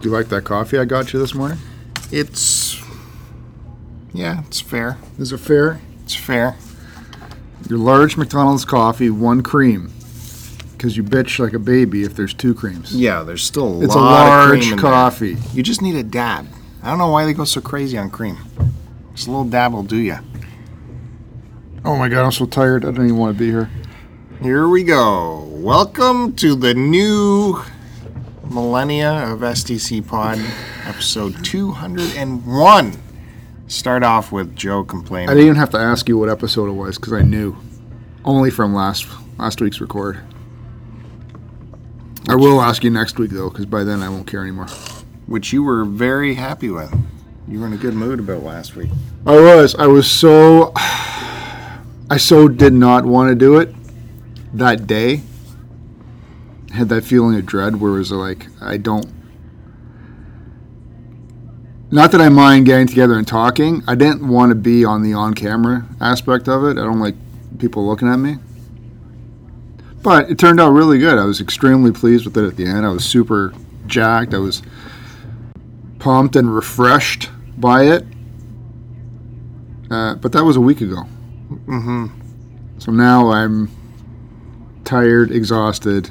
Do you like that coffee I got you this morning? It's yeah, it's fair. Is it fair? It's fair. Your large McDonald's coffee, one cream. Because you bitch like a baby if there's two creams. Yeah, there's still a It's a large cream coffee. There. You just need a dab. I don't know why they go so crazy on cream. Just a little dab will do ya. Oh my god, I'm so tired. I don't even want to be here. Here we go. Welcome to the new millennia of STC Pod, episode 201. Start off with Joe complaining. I didn't even have to ask you what episode it was because I knew. Only from last last week's record. I will ask you next week though, because by then I won't care anymore. which you were very happy with. You were in a good mood about last week. I was. I was so. I so did not want to do it that day. Had that feeling of dread where it was like, I don't. Not that I mind getting together and talking. I didn't want to be on the on camera aspect of it. I don't like people looking at me. But it turned out really good. I was extremely pleased with it at the end. I was super jacked. I was pumped and refreshed by it. Uh, but that was a week ago. Mm-hmm. So now I'm tired, exhausted.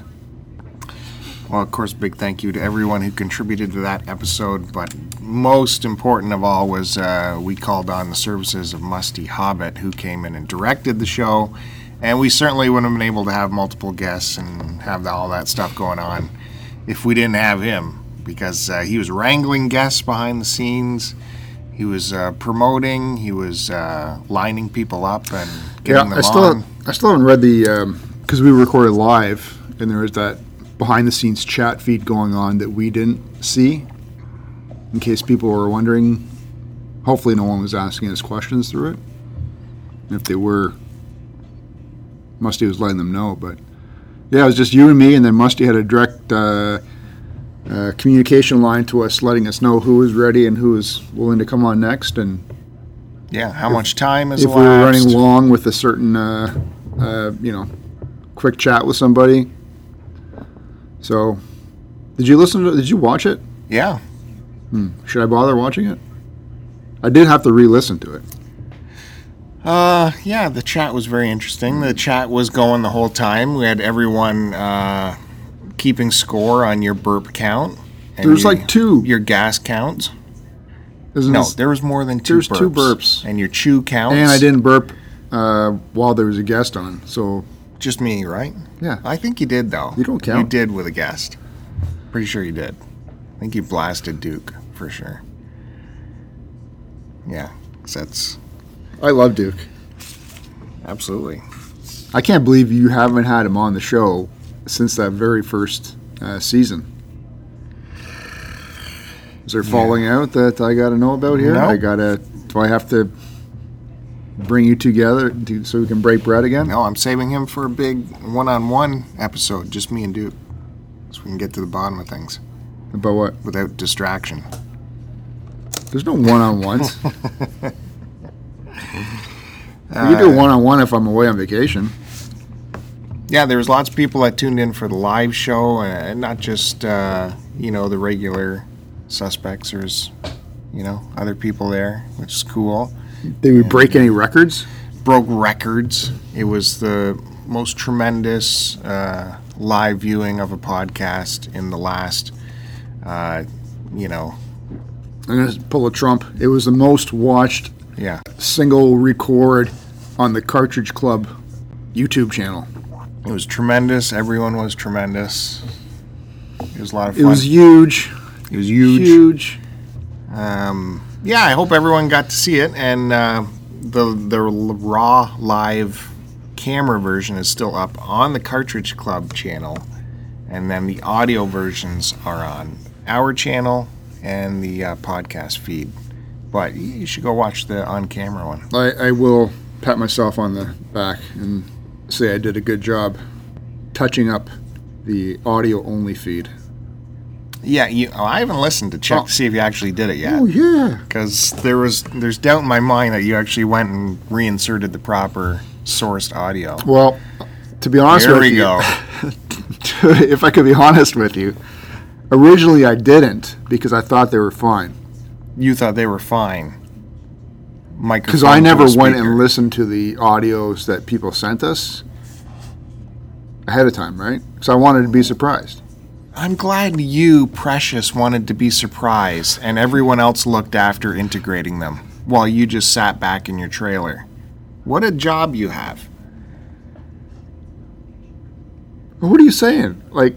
Well, of course, big thank you to everyone who contributed to that episode. But most important of all was uh, we called on the services of Musty Hobbit, who came in and directed the show. And we certainly wouldn't have been able to have multiple guests and have all that stuff going on if we didn't have him, because uh, he was wrangling guests behind the scenes. He was uh, promoting. He was uh, lining people up and getting them I still on. I still haven't read the because we recorded live and there was that behind the scenes chat feed going on that we didn't see. In case people were wondering, hopefully no one was asking us questions through it. And if they were, Musty was letting them know. But yeah, it was just you and me, and then Musty had a direct uh, uh, communication line to us, letting us know who was ready and who was willing to come on next, and Yeah, how much time is if we were running elapsed. long with a certain, uh, uh, you know, quick chat with somebody. So, did you listen to? Did you watch it? Yeah, Should I bother watching it? I did have to re-listen to it. Uh, yeah, the chat was very interesting. The chat was going the whole time. We had everyone uh, keeping score on your burp count. and There's your- like two. Your gas counts. Isn't No, there was more than two There's burps. two burps. And your chew counts. and I didn't burp uh, while there was a guest on. So Just me, right? yeah, I think you did, though. You don't count. You did with a guest. Pretty sure you did. I think you blasted Duke, for sure. Yeah, 'cause that's I love Duke. absolutely. I can't believe you haven't had him on the show since that very first uh, season. Is there falling out that I got to know about here? No. I gotta. Do I have to bring you together to, so we can break bread again? No, I'm saving him for a big one-on-one episode, just me and Duke, so we can get to the bottom of things About what? without distraction. There's no one-on-ones. we Uh, can do a one-on-one if I'm away on vacation. Yeah, there was lots of people that tuned in for the live show, and not just uh, you know the regular suspects. There's you know other people there, which is cool. Did we break any records? Broke records. It was the most tremendous uh, live viewing of a podcast in the last, uh, you know, I'm gonna pull a Trump. It was the most watched yeah. single record on the Cartridge Club YouTube channel. It was tremendous. Everyone was tremendous. It was a lot of It was huge, it was huge. huge. Um, yeah, I hope everyone got to see it. And uh, the the raw live camera version is still up on the Cartridge Club channel, and then the audio versions are on our channel and the uh, podcast feed. But you should go watch the on camera one. I, I will pat myself on the back and say I did a good job touching up the audio only feed. Yeah, you, oh, I haven't listened to check Oh. to see if you actually did it yet. Oh yeah. because there was there's doubt in my mind that you actually went and reinserted the proper sourced audio. Well, to be honest There with we you, go. if I could be honest with you, Originally, I didn't because I thought they were fine. You thought they were fine. Because I never went and listened to the audios that people sent us ahead of time, right? Because I wanted to be surprised. I'm glad you, Precious, wanted to be surprised, and everyone else looked after integrating them while you just sat back in your trailer. What a job you have. What are you saying? Like,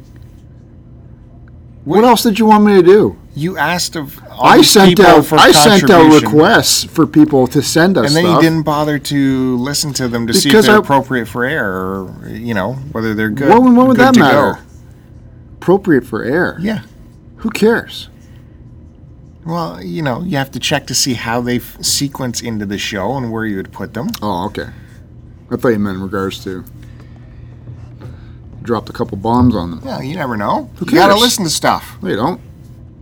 what, What- else did you want me to do? You asked of all I sent out I sent out requests for people to send us and then stuff. you didn't bother to listen to them to see if they're I- appropriate for air, or you know whether they're good. What, what would good that matter? Go. Appropriate for air. Yeah. Who cares? Well, you know, you have to check to see how they sequence into the show and where you would put them. Oh, okay. I thought you meant in regards to dropped a couple bombs on them. Yeah, you never know. Who You gotta listen to stuff. No, you don't.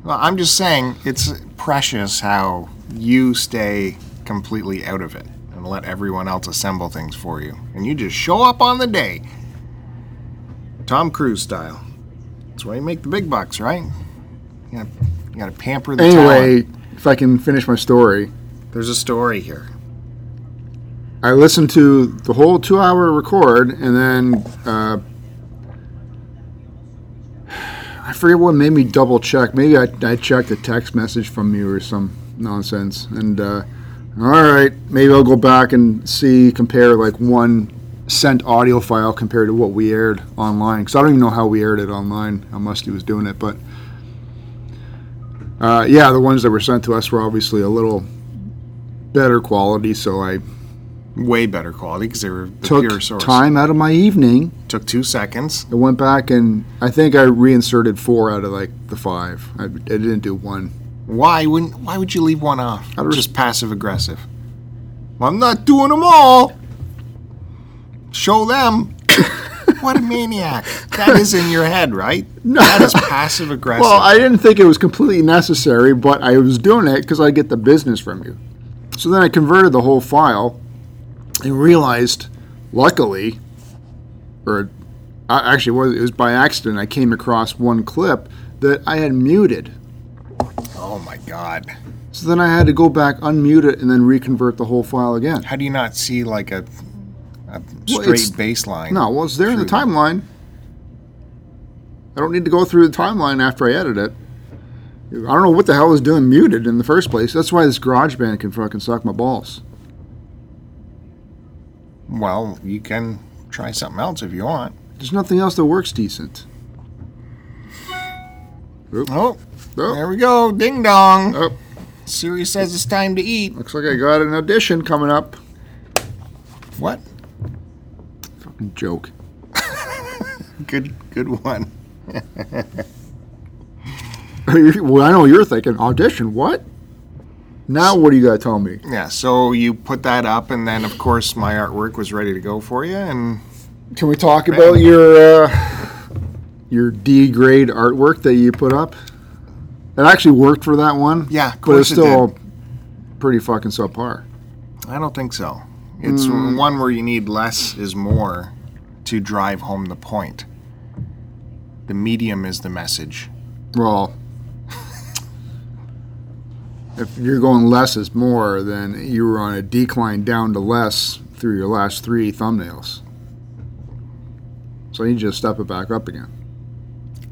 Well, I'm just saying it's precious how you stay completely out of it and let everyone else assemble things for you, and you just show up on the day, Tom Cruise style. That's why you make the big bucks, right? You gotta, you gotta pamper the Anyway, talent. if I can finish my story, There's a story here. I listened to the whole two-hour record, and then uh, I forget what made me double check. Maybe I, I checked a text message from you or some nonsense, and uh, all right, maybe I'll go back and see compare like one sent audio file compared to what we aired online because I don't even know how we aired it online. How Musty was doing it, but uh, yeah, the ones that were sent to us were obviously a little better quality, so I Way better quality because they were the pure took source. time out of my evening. Took two seconds. I went back and I think I reinserted four out of like the five. I, I didn't do one. Why wouldn't? Why would you leave one off? Out of res- Just passive aggressive. I'm not doing them all. Show them. what a maniac! That is in your head, right? No. That is passive aggressive. Well, I didn't think it was completely necessary, but I was doing it because I get the business from you. So then I converted the whole file and realized, luckily, or uh, actually it was by accident, I came across one clip that I had muted. oh my God! So then I had to go back, unmute it, and then reconvert the whole file again. How do you not see like a, a straight it's- baseline? No, well, it's there in the timeline. I don't need to go through the timeline after I edit it. I don't know what the hell I was doing muted in the first place. That's why this garage band can fucking suck my balls. Well, you can try something else if you want. There's nothing else that works decent. Oh, Oh, there we go. Ding dong. oh, Siri says it's time to eat. looks like I got an audition coming up. What? Joke. Good, good one. well, I know you're thinking. Audition? What? Now what do you got to tell me? Yeah, so you put that up, and then of course my artwork was ready to go for you, and Can we talk about your uh, your D grade artwork that you put up? It actually worked for that one. yeah, of but it's still pretty fucking subpar. I don't think so. It's Hmm. one where you need less is more to drive home the point. The medium is the message. Well, if you're going less is more, then you were on a decline down to less through your last three thumbnails. So you just step it back up again.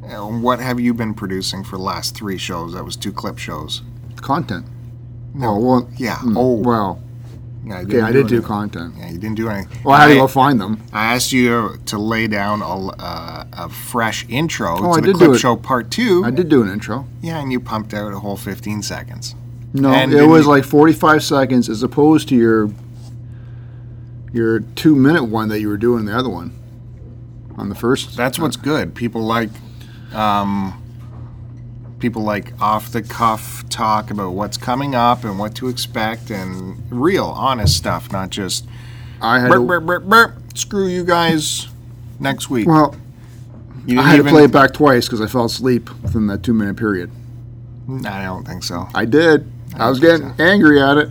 Uh, What have you been producing for the last three shows? That was two clip shows. Content. No, Oh, well, yeah. mm, Oh, well, yeah, you okay, I did do content. Yeah, you didn't do anything. Well, I had to I- go find them. I asked you to lay down a, uh, a fresh intro Oh, to I the did clip do it. show part two. I did do an intro. Yeah, and you pumped out a whole 15 seconds. No, And it was you- like 45 seconds as opposed to your your two minute one that you were doing the other one on the first. That's what's good. People like, um, people like off the cuff talk about what's coming up and what to expect and real, honest stuff, not just I had. burp, burp, burp, burp, screw you guys next week. well, You I had to play it back twice because I fell asleep within that two minute period. Mm, I don't think so. I did. I was don't think getting angry at it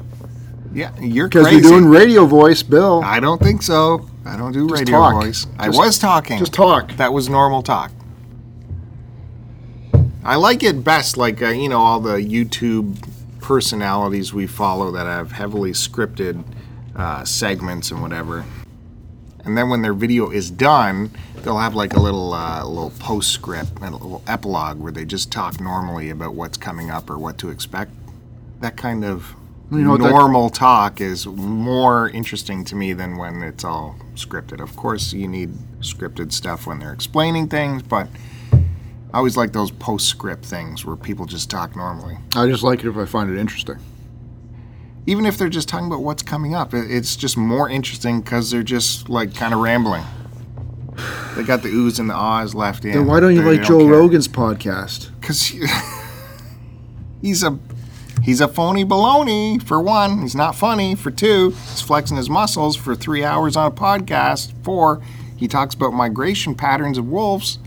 Yeah, you're because you're doing radio voice, Bill. I don't think so. I don't do Just radio talk. voice. I was talking. Just talk. That was normal talk. I like it best, like uh, you know, all the YouTube personalities we follow that have heavily scripted uh, segments and whatever. And then when their video is done, they'll have like a little uh, little postscript, a little epilogue where they just talk normally about what's coming up or what to expect. That kind of You know what that- normal talk is more interesting to me than when it's all scripted. Of course, you need scripted stuff when they're explaining things, but I always like those postscript things where people just talk normally. I just like it if I find it interesting. Even if they're just talking about what's coming up, it's just more interesting because they're just like kind of rambling. They got the oohs and the ahs left in. Then why don't you They like Joe. Rogan's podcast? because he's a he's a phony baloney for one. He's not funny for two. He's flexing his muscles for three hours on a podcast. Four, he talks about migration patterns of wolves.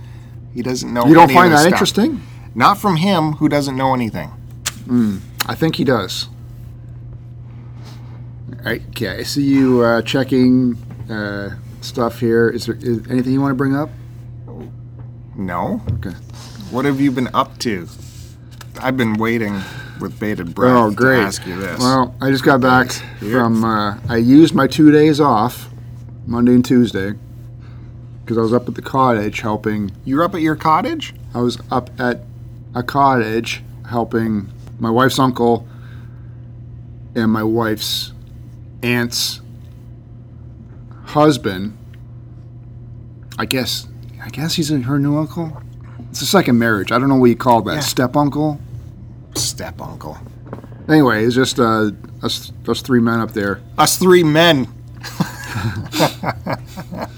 He doesn't know. You don't find that stuff. interesting? Not from him, who doesn't know anything. I think he does. Okay, I see you uh, checking uh, stuff here. Is there is anything you want to bring up? No. Okay. What have you been up to? I've been waiting with bated breath Oh, great. to ask you this. Well, I just got back from. Uh, I used my two days off, Monday and Tuesday, because I was up at the cottage helping. You're up at your cottage? I was up at a cottage helping my wife's uncle and my wife's aunt's husband. I guess. I guess he's her new uncle. It's a second marriage. I don't know what you call that. Yeah. Step uncle. Step uncle. Anyway, it's just uh, us, us three men up there. Us three men.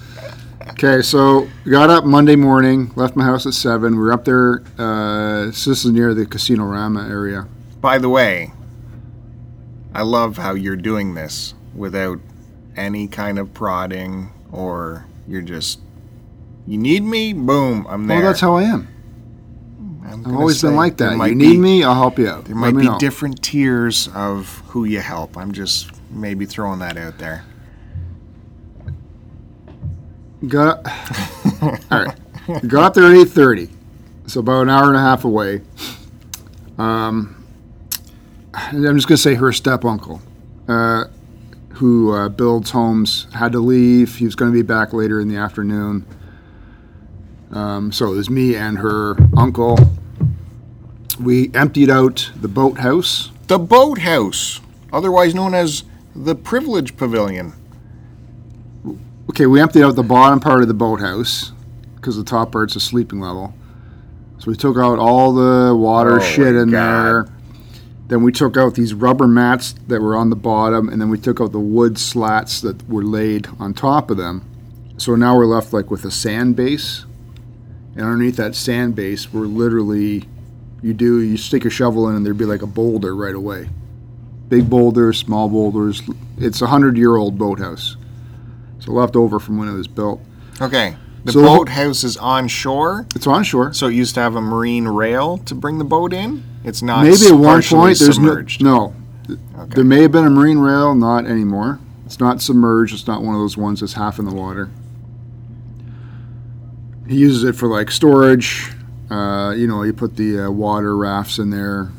Okay, so got up Monday morning, left my house at seven. We were up there. Uh, this is near the Casino Rama area. By the way, I love how you're doing this without any kind of prodding or you're just you need me, boom, I'm there. Well, that's how I am. I'm I've always been like that. You need be- me, I'll help you out. There might be know. different tiers of who you help. I'm just maybe throwing that out there. Got all right. Got there at eight thirty, so about an hour and a half away. Um, I'm just gonna say her step uncle, uh, who uh, builds homes, had to leave. He was to be back later in the afternoon. Um, so it was me and her uncle. We emptied out the boathouse. The boathouse, otherwise known as the privilege pavilion. Okay, we emptied out the bottom part of the boathouse because the top part's a sleeping level. So we took out all the water Oh, shit in God. there. Then we took out these rubber mats that were on the bottom, and then we took out the wood slats that were laid on top of them. So now we're left like with a sand base, and underneath that sand base, we're literally, you do you stick a shovel in, and there'd be like a boulder right away. Big boulders, small boulders. It's a hundred year old boathouse. Left over from when it was built. Okay. The So- boathouse is on shore, It's on shore. so it used to have a marine rail to bring the boat in. It's not Maybe at one point there's no, no. Okay. There may have been a marine rail, not anymore. It's not submerged. It's not one of those ones that's half in the water. He uses it for like storage. Uh, you know, you put the uh, water rafts in there,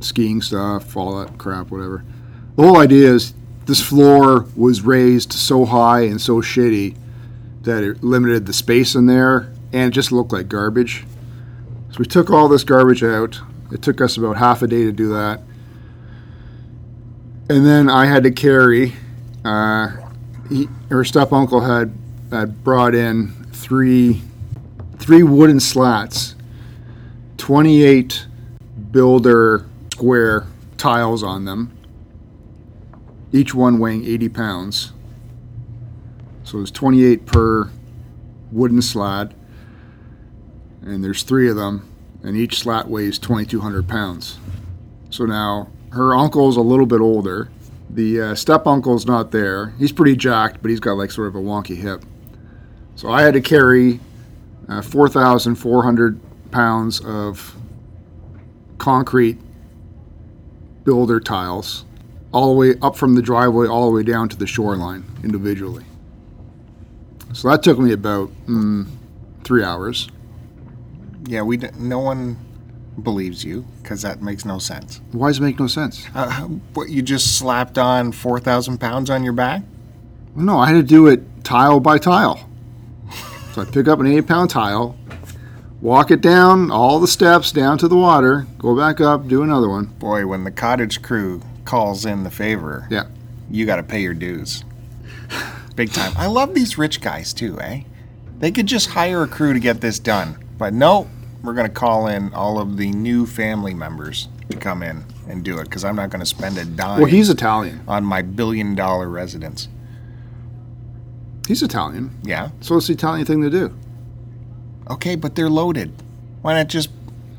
skiing stuff, all that crap, whatever. The whole idea is this floor was raised so high and so shitty that it limited the space in there and it just looked like garbage. So we took all this garbage out. It took us about half a day to do that. And then I had to carry, uh, he, her step uncle had, had brought in three, three wooden slats, 28 builder square tiles on them, each one weighing 80 pounds. So there's 28 per wooden slat, and there's three of them, and each slat weighs 2,200 pounds. So now her uncle's a little bit older. The uh, step uncle's not there. He's pretty jacked, but he's got like sort of a wonky hip. So I had to carry uh, 4,400 pounds of concrete builder tiles all the way up from the driveway all the way down to the shoreline individually. So that took me about mm, three hours. Yeah, we d- no one believes you because that makes no sense. Why does it make no sense? Uh, what you just slapped on four thousand pounds on your back? No, I had to do it tile by tile. So I pick up an eight pound tile, walk it down all the steps down to the water, go back up, do another one. Boy, when the cottage crew calls in the favor, Yeah. you got to pay your dues. Big time. I love these rich guys too, eh? They could just hire a crew to get this done. But no, we're going to call in all of the new family members to come in and do it because I'm not going to spend a dime Well, he's Italian. on my billion dollar residence. He's Italian. Yeah. So it's the Italian thing to do. Okay, but they're loaded. Why not just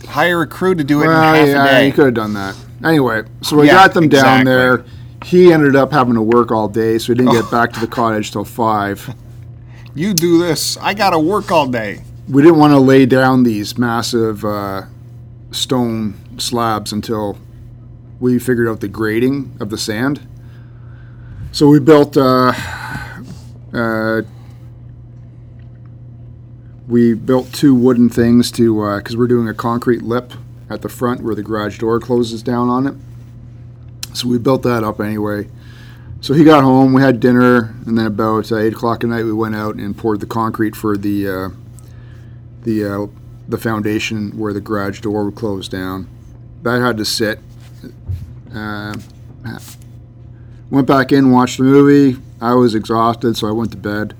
hire a crew to do it Well, in half yeah, a day? you could have done that. Anyway, so we Yeah, got them down exactly. there. He ended up having to work all day, so he didn't get back to the cottage till five. You do this. I got to work all day. We didn't want to lay down these massive uh, stone slabs until we figured out the grading of the sand. So we built. Uh, uh, we built two wooden things to because we're doing a concrete lip at the front where the garage door closes down on it. So we built that up anyway. So he got home, we had dinner, and then about uh, eight o'clock at night we went out and poured the concrete for the uh, the uh, the foundation where the garage door would close down. That had to sit. Uh, went back in, watched the movie. I was exhausted, so I went to bed.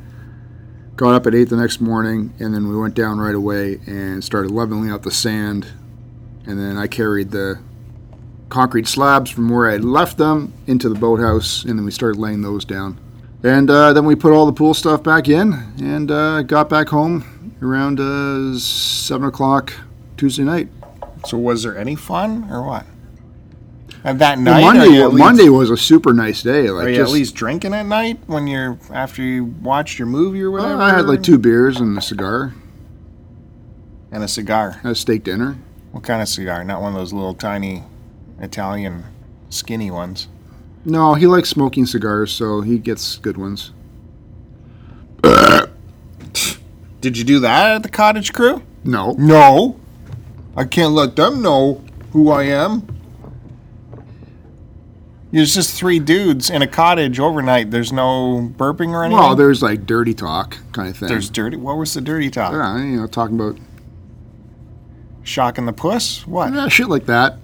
Got up at eight the next morning, and then we went down right away and started leveling out the sand. And then I carried the concrete slabs from where I had left them into the boathouse, and then we started laying those down. And uh, then we put all the pool stuff back in, and uh, got back home around uh, seven o'clock Tuesday night. So was there any fun or what? And that night, are Monday, you at least- Monday was a super nice day. Like Are you just, at least drinking at night when you're after you watched your movie or whatever? I had like two beers and a cigar, and a cigar. a steak dinner. What kind of cigar? Not one of those little tiny Italian skinny ones. No, he likes smoking cigars, so he gets good ones. Did you do that at the cottage crew? No, No. I can't let them know who I am. There's just three dudes in a cottage overnight. There's no burping or anything. well, there's like dirty talk kind of thing. There's dirty. What was the dirty talk? yeah, you know, talking about Shocking the puss? What? yeah, shit like that.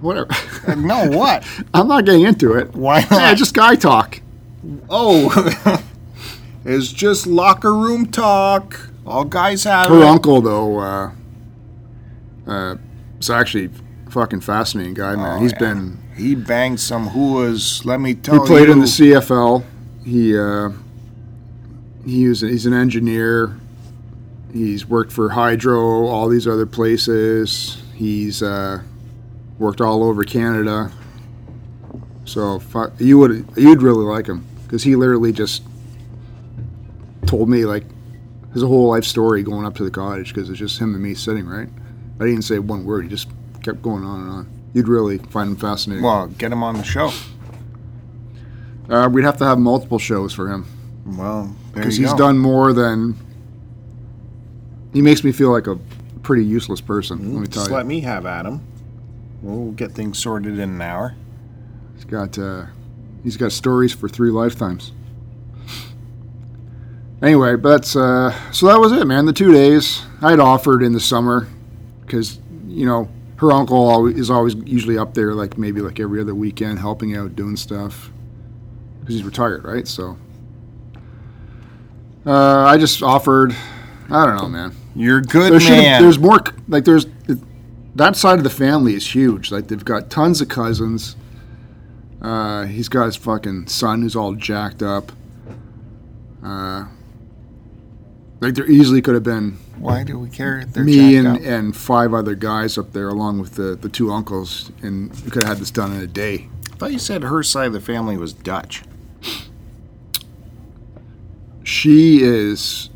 Whatever. no, what? I'm not getting into it. Why not? Yeah, just guy talk. Oh, it's just locker room talk. All guys have Her it. uncle though, uh, uh, is actually a fucking fascinating guy, man. Oh, He's yeah. been He banged some whoas. Let me tell you. he played you. in the CFL. He uh, he was he's an engineer. He's worked for Hydro, all these other places. He's uh, worked all over Canada. So fu- you would you'd really like him because he literally just told me like his whole life story going up to the cottage because it's just him and me sitting right. I didn't say one word. He just kept going on and on. You'd really find him fascinating. well, get him on the show. Uh, we'd have to have multiple shows for him Well, because he's go. done more than. He makes me feel like a pretty useless person. let me tell Just you, let me have Adam. We'll get things sorted in an hour. he's got uh, he's got stories for three lifetimes. Anyway, but that's uh, so that was it, man. The two days I had offered in the summer because you know her uncle always, is always usually up there, like maybe like every other weekend, helping out, doing stuff because he's retired, right? So uh, I just offered. I don't know, man. You're a good There should've- man. There's more. Like there's that side of the family is huge. Like they've got tons of cousins. Uh, he's got his fucking son who's all jacked up. Uh, like there easily could have been Why do we care? They're me and, up. and five other guys up there, along with the, the two uncles, and we could have had this done in a day. I thought you said her side of the family was Dutch. She is.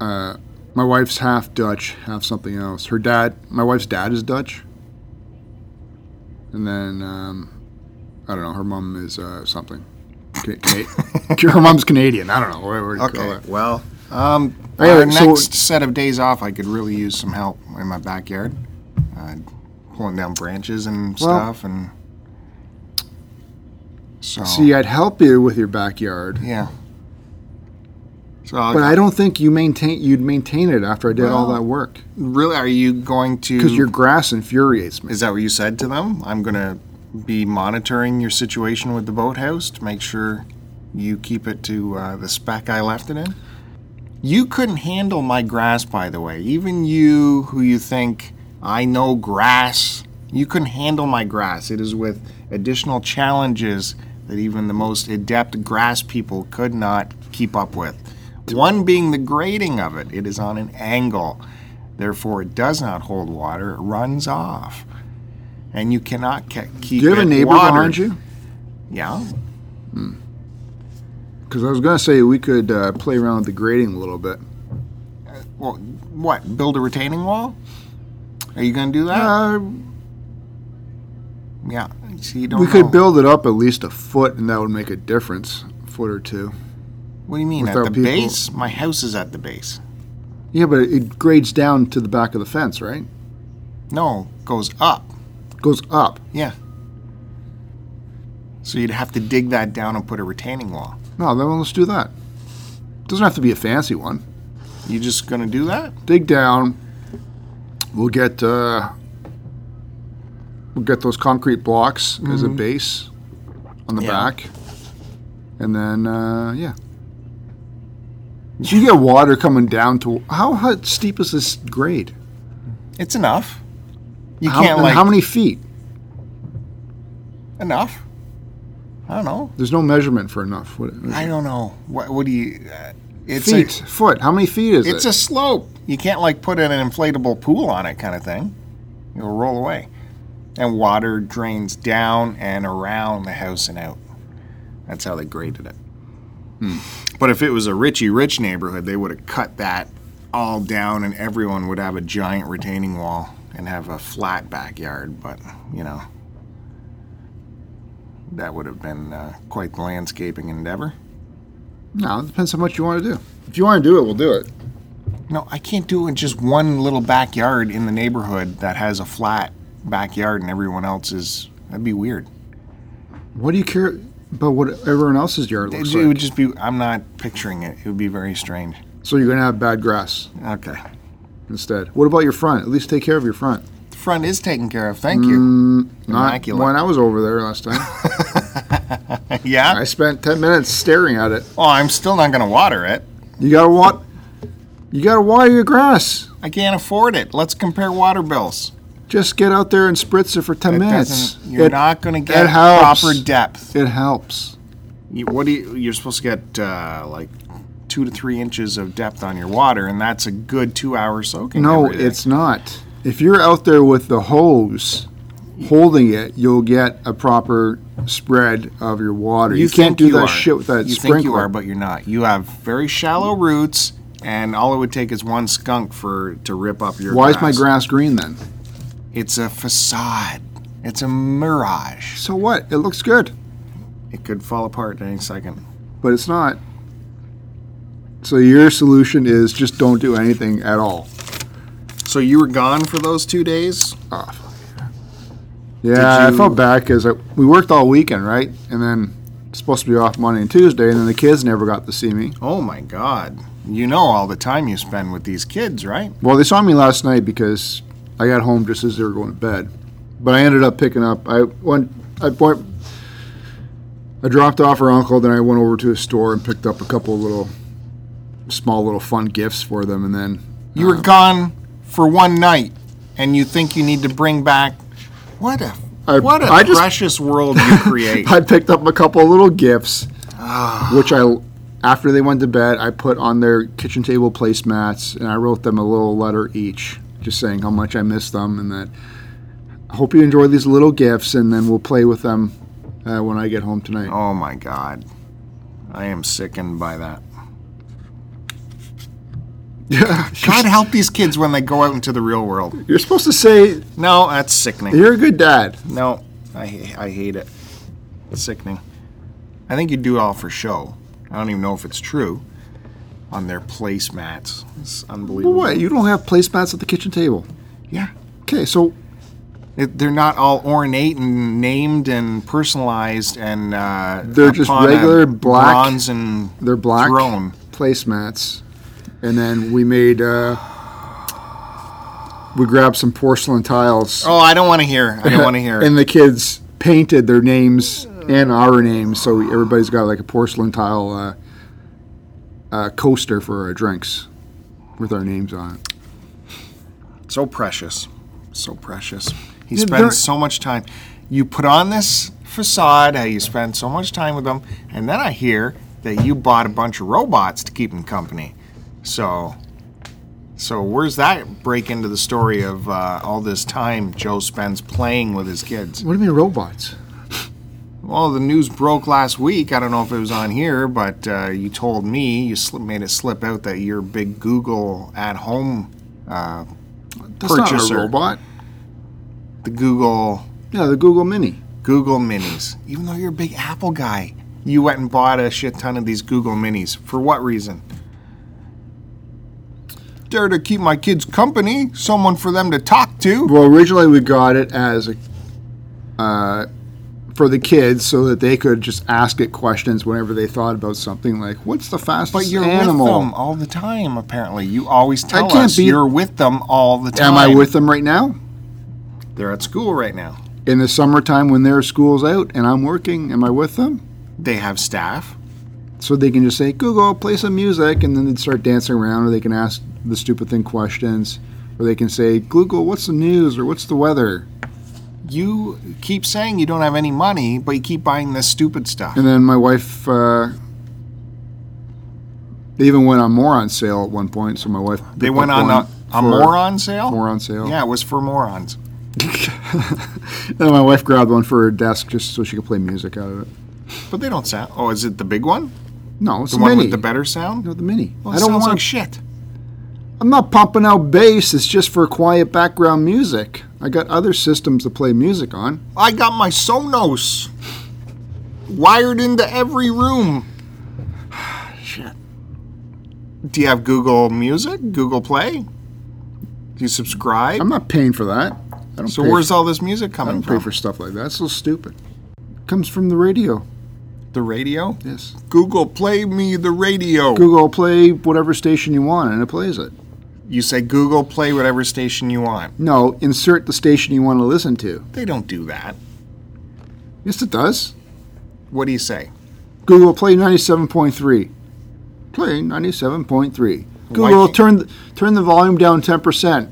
Uh, my wife's half Dutch, half something else. Her dad, my wife's dad is Dutch. And then, um, I don't know, her mom is uh, something. Ca- Cana- her mom's Canadian. I don't know, whatever you call Okay. it. Well, Um, Anyway, our so- next set of days off, I could really use some help in my backyard, uh, pulling down branches and Well- stuff, and so See, I'd help you with your backyard, yeah. So, but I don't think you maintain you'd maintain it after I did all that work really, are you going to? because your grass infuriates me. Is that what you said to them? I'm going to be monitoring your situation with the boathouse to make sure you keep it to uh, the spec I left it in. You couldn't handle my grass, by the way. Even you, who you think I know grass, you couldn't handle my grass. It is with additional challenges that even the most adept grass people could not keep up with. One being the grading of it, it is on an angle. Therefore, it does not hold water, it runs off. And you cannot ke- keep Do you have a neighbor watered. behind you? Yeah. Because I was going to say we could uh, play around with the grading a little bit. Well, what? Build a retaining wall? Are you going to do that? Uh, yeah. See, you don't we could build it up at least a foot, and that would make a difference, a foot or two. What do you mean? At the people- base? My house is at the base. Yeah, but it grades down to the back of the fence, right? No, goes up. Goes up. Yeah. So you'd have to dig that down and put a retaining wall. No, then let's do that. Doesn't have to be a fancy one. You just going to do that? dig down. We'll get uh, we'll get those concrete blocks as a base on the Yeah. back, and then uh, yeah. So you get water coming down to how, how steep is this grade? It's enough. You how, can't like how many feet? enough. I don't know. There's no measurement for enough. What, I don't know. What? What do you? Uh, it's feet, a foot. How many feet is it's it? It's a slope. You can't like put in an inflatable pool on it, kind of thing. It'll roll away, and water drains down and around the house and out. That's how they graded it. Hmm. But if it was a Richie Rich neighborhood, they would have cut that all down, and everyone would have a giant retaining wall and have a flat backyard. But you know, that would have been uh, quite the landscaping endeavor. no, it depends how much you want to do. If you want to do it, we'll do it. No, I can't do it in just one little backyard in the neighborhood that has a flat backyard and everyone else is. That'd be weird. What do you care about what everyone else's yard It, looks it like? would just be. I'm not picturing it. It would be very strange. So you're gonna have bad grass Okay. instead. What about your front? At least take care of your front. The front is taken care of. Thank you. Mm, not Immaculate. when I was over there last time. yeah. I spent ten minutes staring at it. Oh, I'm still not going to water it. You gotta wat. You gotta water your grass. I can't afford it. Let's compare water bills. Just get out there and spritz it for ten It minutes. doesn't- You're It- not going to get it helps. proper depth. It helps. You, what do you? You're supposed to get uh, like two to three inches of depth on your water, and that's a good two-hour soaking. No, every day. it's not. If you're out there with the hose holding it, you'll get a proper spread of your water. You, can't think do that are. shit with that You sprinkler. think you are, but you're not. You have very shallow roots, and all it would take is one skunk for to rip up your. Why is my grass green then? It's a facade. It's a mirage. So what? It looks good, It could fall apart at any second. but it's not. So your solution is just don't do anything at all. So you were gone for those two days. Oh, fuck yeah. Yeah, I felt bad because we worked all weekend, right? And then supposed to be off Monday and Tuesday, and then the kids never got to see me. Oh my God! You know all the time you spend with these kids, right? Well, they saw me last night because I got home just as they were going to bed. But I ended up picking up. I went. I went. I dropped off her uncle. Then I went over to a store and picked up a couple of little, small little fun gifts for them. And then You were uh, gone for one night, and you think you need to bring back what a I- what a I just- precious world you create. I picked up a couple of little gifts, Ah. which I, after they went to bed, I put on their kitchen table placemats, and I wrote them a little letter each, just saying how much I miss them, and that I hope you enjoy these little gifts, and then we'll play with them uh, when I get home tonight. Oh my God. I am sickened by that. Yeah, God help these kids when they go out into the real world. you're supposed to say No, that's sickening. you're a good dad. No, I, I hate it. It's sickening. I think you do it all for show. I don't even know if it's true. On their placemats. It's unbelievable. What? You don't have placemats at the kitchen table? Yeah. Okay, so It, they're not all ornate and named and personalized and uh, They're just regular black- bronze and they're black throne. placemats, and then we made uh, we grabbed some porcelain tiles. Oh, I don't want to hear. I don't want to hear. and the kids painted their names and our names, so everybody's got like a porcelain tile uh, uh, coaster for our drinks with our names on it. so precious, so precious. He spends so much time. You put on this facade, how you spend so much time with them, and then I hear that you bought a bunch of robots to keep him company. So, so where's that break into the story of uh, all this time Joe spends playing with his kids? What do you mean robots? Well, the news broke last week. I don't know if it was on here, but uh, you told me you slip, made it slip out that you're big Google at home, uh, That's Purchaser. not a robot. the Google Yeah, the Google Mini. Google Minis. Even though you're a big Apple guy, you went and bought a shit ton of these Google Minis. For what reason? There to keep my kids company, someone for them to talk to. Well, originally we got it as a uh, for the kids so that they could just ask it questions whenever they thought about something like, "What's the fastest But you're animal?" with them all the time, apparently. You always tell can't us be- you're with them all the time. Am I with them right now? They're at school right now. In the summertime when their school's out and I'm working, am I with them? They have staff. So they can just say, Google, play some music, and then they'd start dancing around, or they can ask the stupid thing questions, or they can say, Google, what's the news, or what's the weather? You keep saying you don't have any money, but you keep buying this stupid stuff. And then my wife, uh, they even went on more on sale at one point, so my wife. They went on a, a moron sale? More on sale. Yeah, it was for morons. And my wife grabbed one for her desk just so she could play music out of it. But they don't sound. Oh, is it the big one? No, it's The the, one mini. with the better sound? no, the mini. Well, I don't sounds want. like shit. I'm not pumping out bass. It's just for quiet background music. I got other systems to play music on. I got my Sonos wired into every room. Shit. Do you have Google Music? Google Play? Do you subscribe? I'm not paying for that. I don't. so where's for, all this music coming from? I don't pay from? for stuff like that. It's so stupid. It comes from the radio. the radio? Yes. Google Play me the radio. Google play whatever station you want, and it plays it. You say Google Play whatever station you want. No, insert the station you want to listen to. They don't do that. Yes, it does. What do you say? Google Play 97.3. Play 97.3. Google turn the, turn the volume down 10%.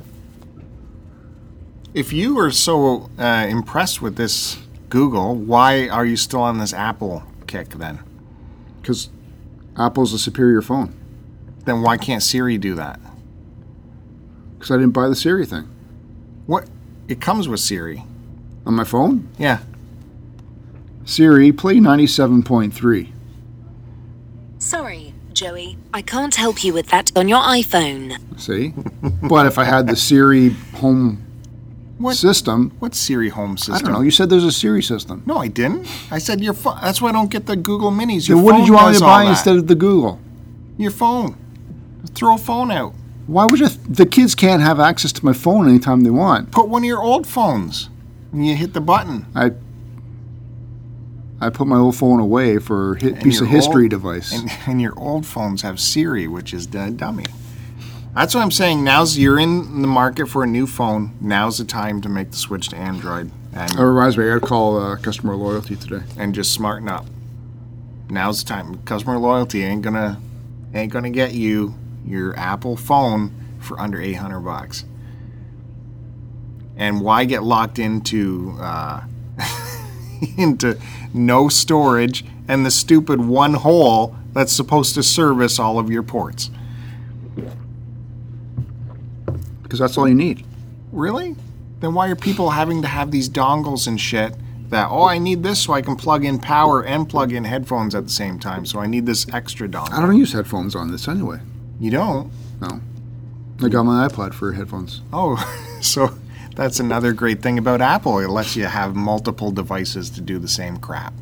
If you are so uh, impressed with this Google, why are you still on this Apple kick then? Because Apple's a superior phone. Then why can't Siri do that? Because I didn't buy the Siri thing. What? It comes with Siri. On my phone, Yeah. Siri, play 97.3. Sorry, Joey. I can't help you with that on your iPhone. See? but if I had the Siri home What? system, What's Siri Home System? I don't know. You said there's a Siri system. No, I didn't. I said your phone. That's why I don't get the Google Minis. Your Then what phone did you want me to buy that. instead of the Google? Your phone. Throw a phone out. Why would you? The kids can't have access to my phone anytime they want. Put one of your old phones. And you hit the button. I I put my old phone away for a piece of history old- device. And, and your old phones have Siri, which is the dummy. That's what I'm saying. Now's you're in the market for a new phone. Now's the time to make the switch to Android and That reminds me, I got to call uh, customer loyalty today. and just smarten up. Now's the time. Customer loyalty ain't gonna ain't gonna get you your Apple phone for under 800 bucks. And why get locked into uh, into no storage and the stupid one hole that's supposed to service all of your ports? Because that's all you need. Really? Then why are people having to have these dongles and shit that, oh, I need this so I can plug in power and plug in headphones at the same time, so I need this extra dongle? I don't use headphones on this anyway. You don't? No. I got my iPod for headphones. Oh, so that's another great thing about Apple. It lets you have multiple devices to do the same crap.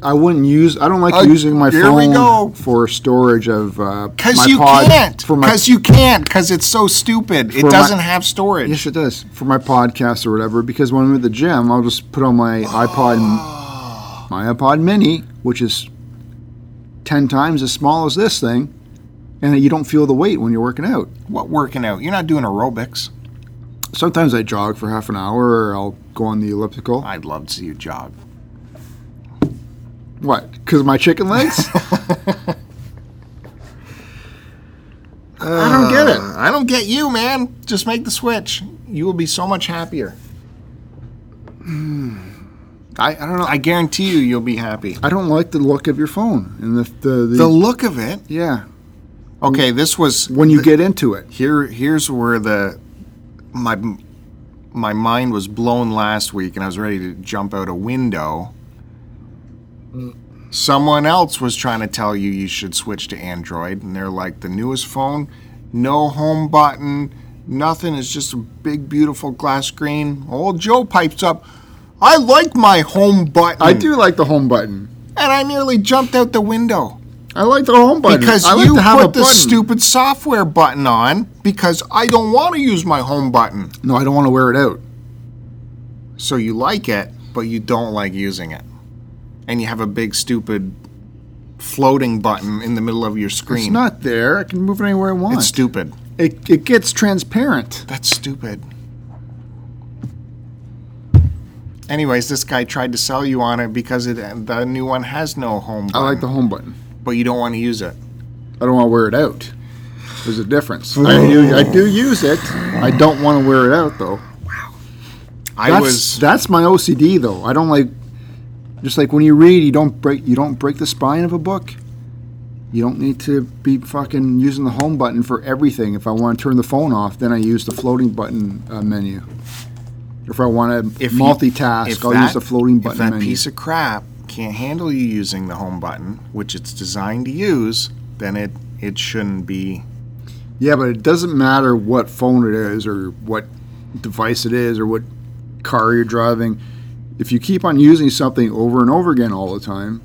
I wouldn't use. I don't like Uh, using my phone for storage of uh, Because my you can't. Because you can't. Because it's so stupid. It doesn't have storage. Yes, it does for my podcast or whatever. Because when I'm at the gym, I'll just put on my iPod, my iPod Mini, which is ten times as small as this thing, and you don't feel the weight when you're working out. What working out? You're not doing aerobics. Sometimes I jog for half an hour, or I'll go on the elliptical. I'd love to see you jog. What? Because of my chicken legs? I don't get it. Uh, I don't get you, man. Just make the switch. You will be so much happier. I, I don't know. I guarantee you, you'll be happy. I don't like the look of your phone and the the, the, The look of it. yeah. Okay, this was When you get into it, here. Here's where the my my mind was blown last week, and I was ready to jump out a window. Someone else was trying to tell you you should switch to Android, and they're like, the newest phone, no home button, nothing. It's just a big, beautiful glass screen. Old Joe pipes up. I like my home button. I do like the home button. and I nearly jumped out the window. I like the home button Because I like you to have a put the stupid software button on because I don't want to use my home button. No, I don't want to wear it out. So you like it, but you don't like using it. And you have a big stupid floating button in the middle of your screen. It's not there. I can move it anywhere I want. It's stupid. It, it gets transparent. That's stupid. Anyways, this guy tried to sell you on it because it, the new one has no home button. I like the home button. but you don't want to use it. I don't want to wear it out. There's a difference. I do, I do use it. I don't want to wear it out though. I That's, was that's my OCD though. I don't like just like when you read, you don't break you don't break the spine of a book. You don't need to be fucking using the home button for everything. If I want to turn the phone off, then I use the floating button uh, menu. If I want to if you- multitask, if I'll that- use the floating If button that menu. piece of crap can't handle you using the home button, which it's designed to use, then it it shouldn't be. Yeah, but it doesn't matter what phone it is or what device it is or what car you're driving. If you keep on using something over and over again all the time,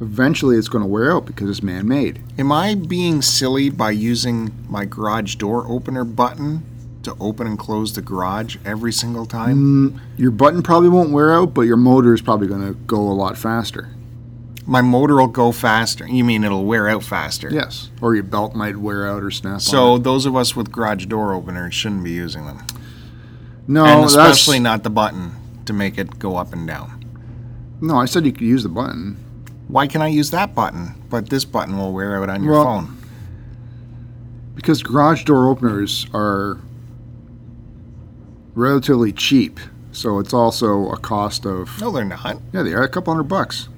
eventually it's going to wear out because it's man made. Am I being silly by using my garage door opener button to open and close the garage every single time? Mm, your button probably won't wear out, but your motor is probably going to go a lot faster. My motor will go faster. You mean it'll wear out faster? Yes. Or your belt might wear out or snap So those of us with garage door openers shouldn't be using them, No, and that's, especially not the button to make it go up and down. No, I said you could use the button. Why can I use that button, but this button will wear out on your Well- phone? Because garage door openers are relatively cheap. So it's also a cost of No, they're not. Yeah, they are a couple hundred bucks.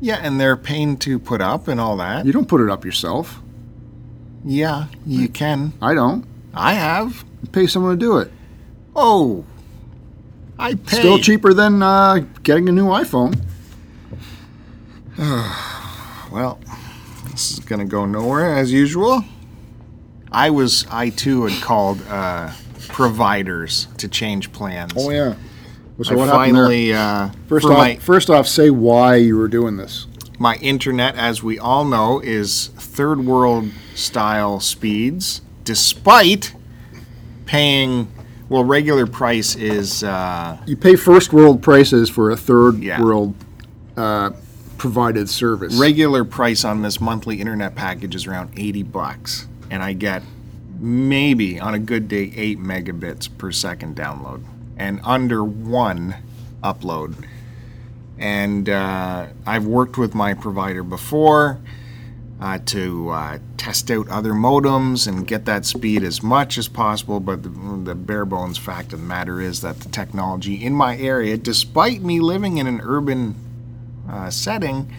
Yeah, and they're pain to put up and all that. You don't put it up yourself. Yeah, you can. I don't. I have. You pay someone to do it. Oh, I pay. Still cheaper than uh, getting a new iPhone. Well, this is gonna go nowhere as usual. I was. I too had called uh, providers to change plans. Oh yeah. So I what finally. Uh, First off, my first off, say why you were doing this. my internet, as we all know, is third world style speeds, despite paying. Well, regular price is. Uh, You pay first world prices for a third Yeah. world uh, provided service. regular price on this monthly internet package is around 80 bucks and i get maybe on a good day 8 megabits per second download and under one upload and uh, i've worked with my provider before uh, to uh, test out other modems and get that speed as much as possible but the, the bare bones fact of the matter is that the technology in my area despite me living in an urban uh, setting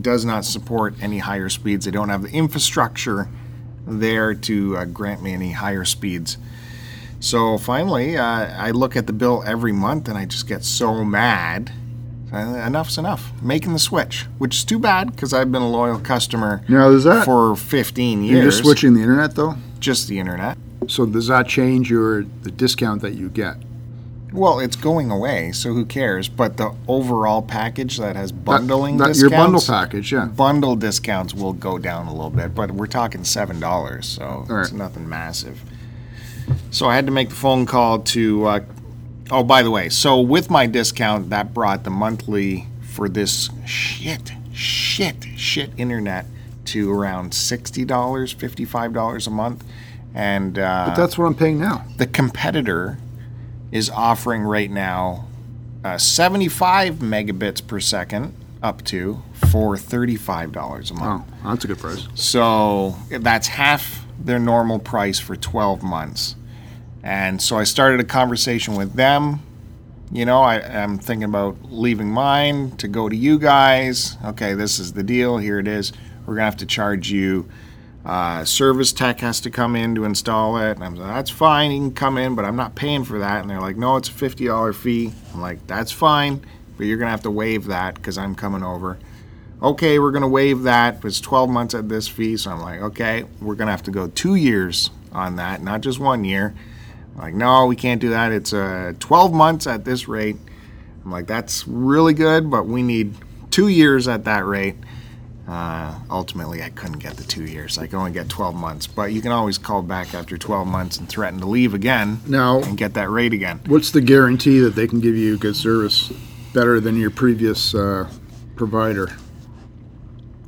does not support any higher speeds. They don't have the infrastructure there to uh, grant me any higher speeds. So finally, uh, I look at the bill every month and I just get so mad. Uh, enough's enough. Making the switch, which is too bad because I've been a loyal customer Now, does that for 15 years. you're just switching the internet though? Just the internet. So does that change your the discount that you get? Well, it's going away, so who cares? But the overall package that has bundling That- that- discounts, Your bundle package, yeah. bundle discounts will go down a little bit, but we're talking seven dollars, so it's nothing massive. So I had to make the phone call to. Uh, oh, by the way, so with my discount, that brought the monthly for this shit, shit, shit internet to around sixty dollars, fifty-five dollars a month, and uh, but That's what I'm paying now. the competitor is offering right now uh, 75 megabits per second up to for $35 a month. Oh, that's a good price. So that's half their normal price for 12 months. And so I started a conversation with them. You know, I, I'm thinking about leaving mine to go to you guys. Okay, this is the deal. Here it is. We're going to have to charge you. Uh, service tech has to come in to install it. And I'm like, that's fine. you can come in, but I'm not paying for that. And they're like, no, it's a $50 fee. I'm like, that's fine, but you're going to have to waive that because I'm coming over okay, we're going to waive that. It's 12 months at this fee. So I'm like, okay, we're going to have to go two years on that, not just one year. I'm like, no, we can't do that. It's uh, 12 months at this rate. I'm like, that's really good, but we need two years at that rate. Uh, ultimately, I couldn't get the two years. I could only get 12 months. But you can always call back after 12 months and threaten to leave again Now, and get that rate again. what's the guarantee that they can give you good service better than your previous uh, provider?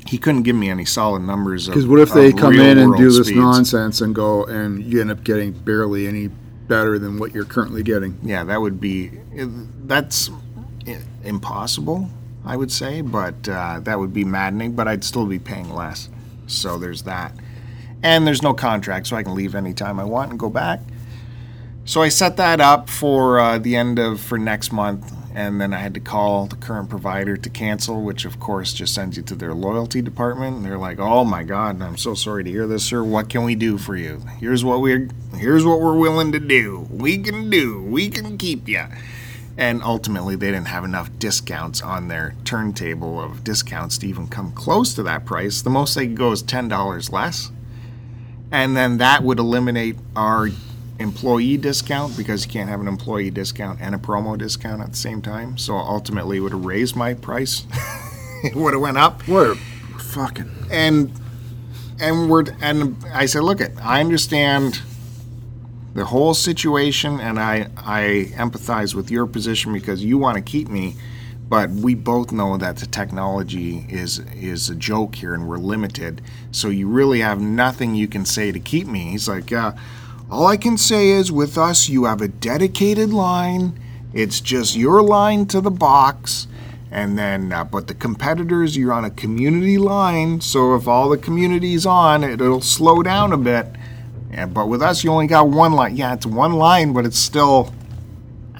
He couldn't give me any solid numbers. Because what if they come in and do this speeds. nonsense and go and you end up getting barely any better than what you're currently getting? yeah, that would be that's impossible, I would say, but uh, that would be maddening. But I'd still be paying less. So there's that, and there's no contract, so I can leave anytime I want and go back. So I set that up for uh, the end of for next month, and then I had to call the current provider to cancel, which of course just sends you to their loyalty department. And they're like, "Oh my God, I'm so sorry to hear this, sir. What can we do for you? Here's what we're here's what we're willing to do. We can do. We can keep you." And ultimately, they didn't have enough discounts on their turntable of discounts to even come close to that price. The most they could go is ten dollars less, and then that would eliminate our employee discount because you can't have an employee discount and a promo discount at the same time. So ultimately, it would have raised my price. it would have went up, What fucking. and and we're and I said, look, it, I understand the whole situation, and I I empathize with your position because you want to keep me. But we both know that the technology is is a joke here, and we're limited. So you really have nothing you can say to keep me. He's like, yeah. All I can say is, with us, you have a dedicated line. It's just your line to the box, and then, uh, but the competitors, you're on a community line. So if all the community's on, it, it'll slow down a bit. Yeah, but with us, you only got one line. Yeah, it's one line, but it's still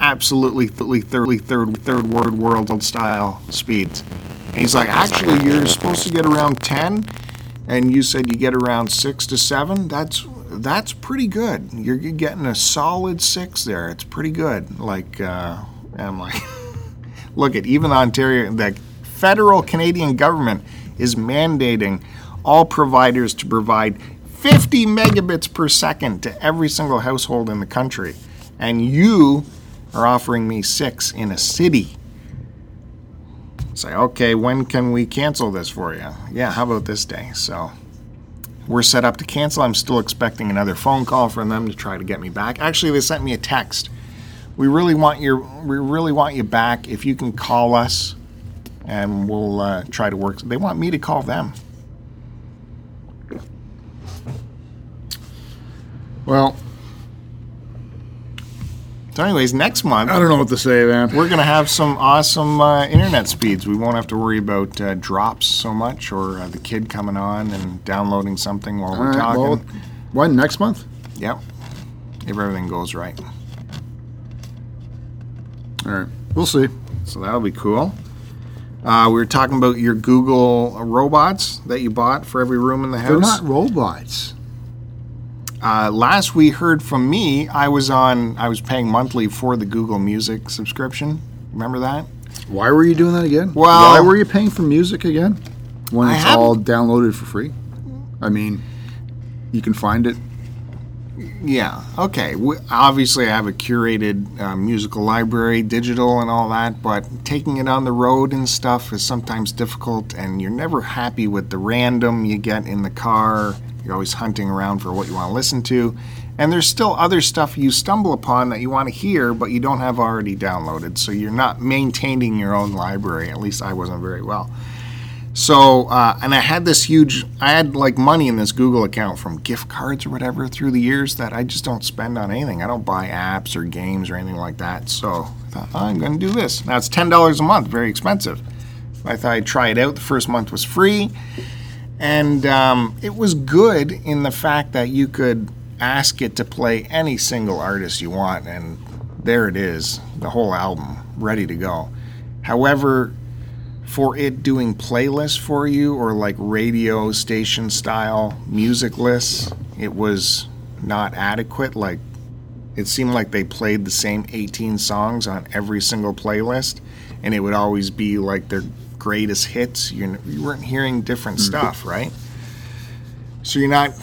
absolutely th- third, third, world world style speeds. And he's like, actually, you're supposed to get around ten, and you said you get around six to seven. That's that's pretty good. You're getting a solid six there. It's pretty good. Like, uh, I'm like, look at even Ontario, the federal Canadian government is mandating all providers to provide 50 megabits per second to every single household in the country. And you are offering me six in a city. Say, okay, when can we cancel this for you? Yeah, how about this day? So we're set up to cancel. I'm still expecting another phone call from them to try to get me back. Actually, they sent me a text. We really want your we really want you back. If you can call us, and we'll uh, try to work. They want me to call them. Well, So, anyways, next month I don't know what to say, man. we're gonna have some awesome uh, internet speeds. We won't have to worry about uh, drops so much, or uh, the kid coming on and downloading something while All we're right, talking. well, when next month? Yep. If everything goes right. All right, we'll see. So that'll be cool. Uh, we were talking about your Google robots that you bought for every room in the house. They're not robots. Uh, last we heard from me, I was on. I was paying monthly for the Google Music subscription. Remember that? Why were you doing that again? Well- why were you paying for music again? When I it's all downloaded for free. I mean, you can find it Yeah. Okay. W obviously, I have a curated uh, musical library, digital, and all that. But taking it on the road and stuff is sometimes difficult, and you're never happy with the random you get in the car. You're always hunting around for what you want to listen to, and there's still other stuff you stumble upon that you want to hear, but you don't have already downloaded. So you're not maintaining your own library. At least I wasn't very well. So, uh, and I had this huge, I had like money in this Google account from gift cards or whatever through the years that I just don't spend on anything. I don't buy apps or games or anything like that. So I thought, oh, I'm going to do this. Now it's $10 a month, very expensive. I thought I'd try it out. The first month was free. And um, it was good in the fact that you could ask it to play any single artist you want. And there it is, the whole album, ready to go. However, for it doing playlists for you or like radio station style music lists, it was not adequate. Like it seemed like they played the same 18 songs on every single playlist, and it would always be like their greatest hits. You're, you weren't hearing different stuff, right? So you're not.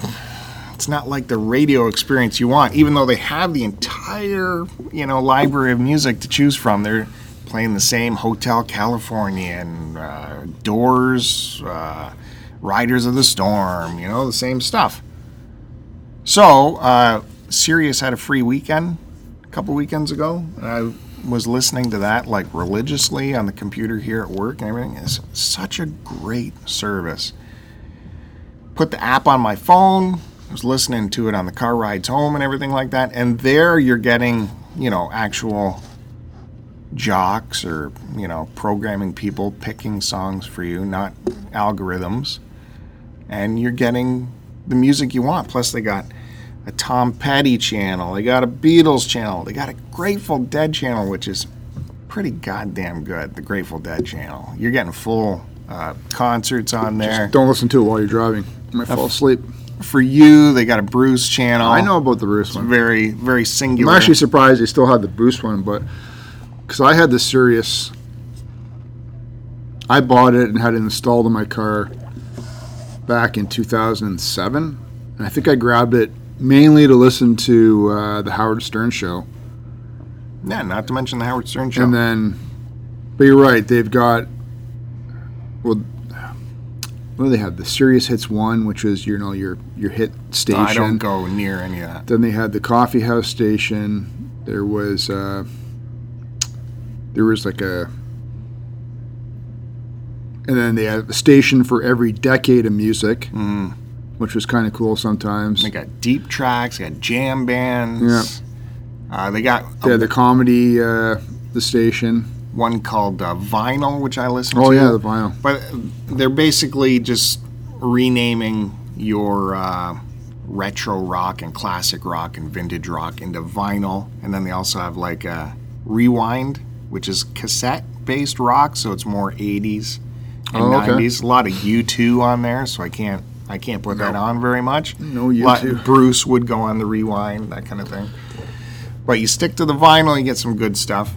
It's not like the radio experience you want, even though they have the entire, you know, library of music to choose from. They're playing the same Hotel California and uh, Doors, uh, Riders of the Storm, you know, the same stuff. So, uh, Sirius had a free weekend a couple weekends ago. And I was listening to that like religiously on the computer here at work and everything. It's such a great service. Put the app on my phone. I was listening to it on the car rides home and everything like that. And there you're getting, you know, actual jocks or you know programming people picking songs for you not algorithms and you're getting the music you want plus they got a tom petty channel they got a beatles channel they got a grateful dead channel which is pretty goddamn good the grateful dead channel you're getting full uh, concerts on there Don't listen to it while you're driving. You might fall asleep. for you they got a bruce channel I know about the Bruce it's one. very very singular. I'm actually surprised they still had the Bruce one, but because I had the Sirius, I bought it and had it installed in my car back in 2007, and I think I grabbed it mainly to listen to uh, the Howard Stern show, yeah not to mention the howard stern show and then. But you're right; they've got well. What do they have? The Sirius Hits One, which was you know your your hit station. i don't go near any of that Then they had the coffee house station. There was uh, there was like a, and then they had a station for every decade of music, mm. Which was kind of cool sometimes. They got deep tracks, they got jam bands. Uh, they got They had the comedy, uh, the station. one called uh, Vinyl, which I listen Oh to. Oh yeah, the vinyl. But they're basically just renaming your uh, retro rock and classic rock and vintage rock into vinyl. And then they also have like a Rewind, which is cassette based rock, so it's more 80s and Oh, okay. 90s. A lot of U2 on there, so I can't I can't put that on very much. No Lot- U2. Bruce would go on the Rewind, that kind of thing. But you stick to the vinyl, you get some good stuff.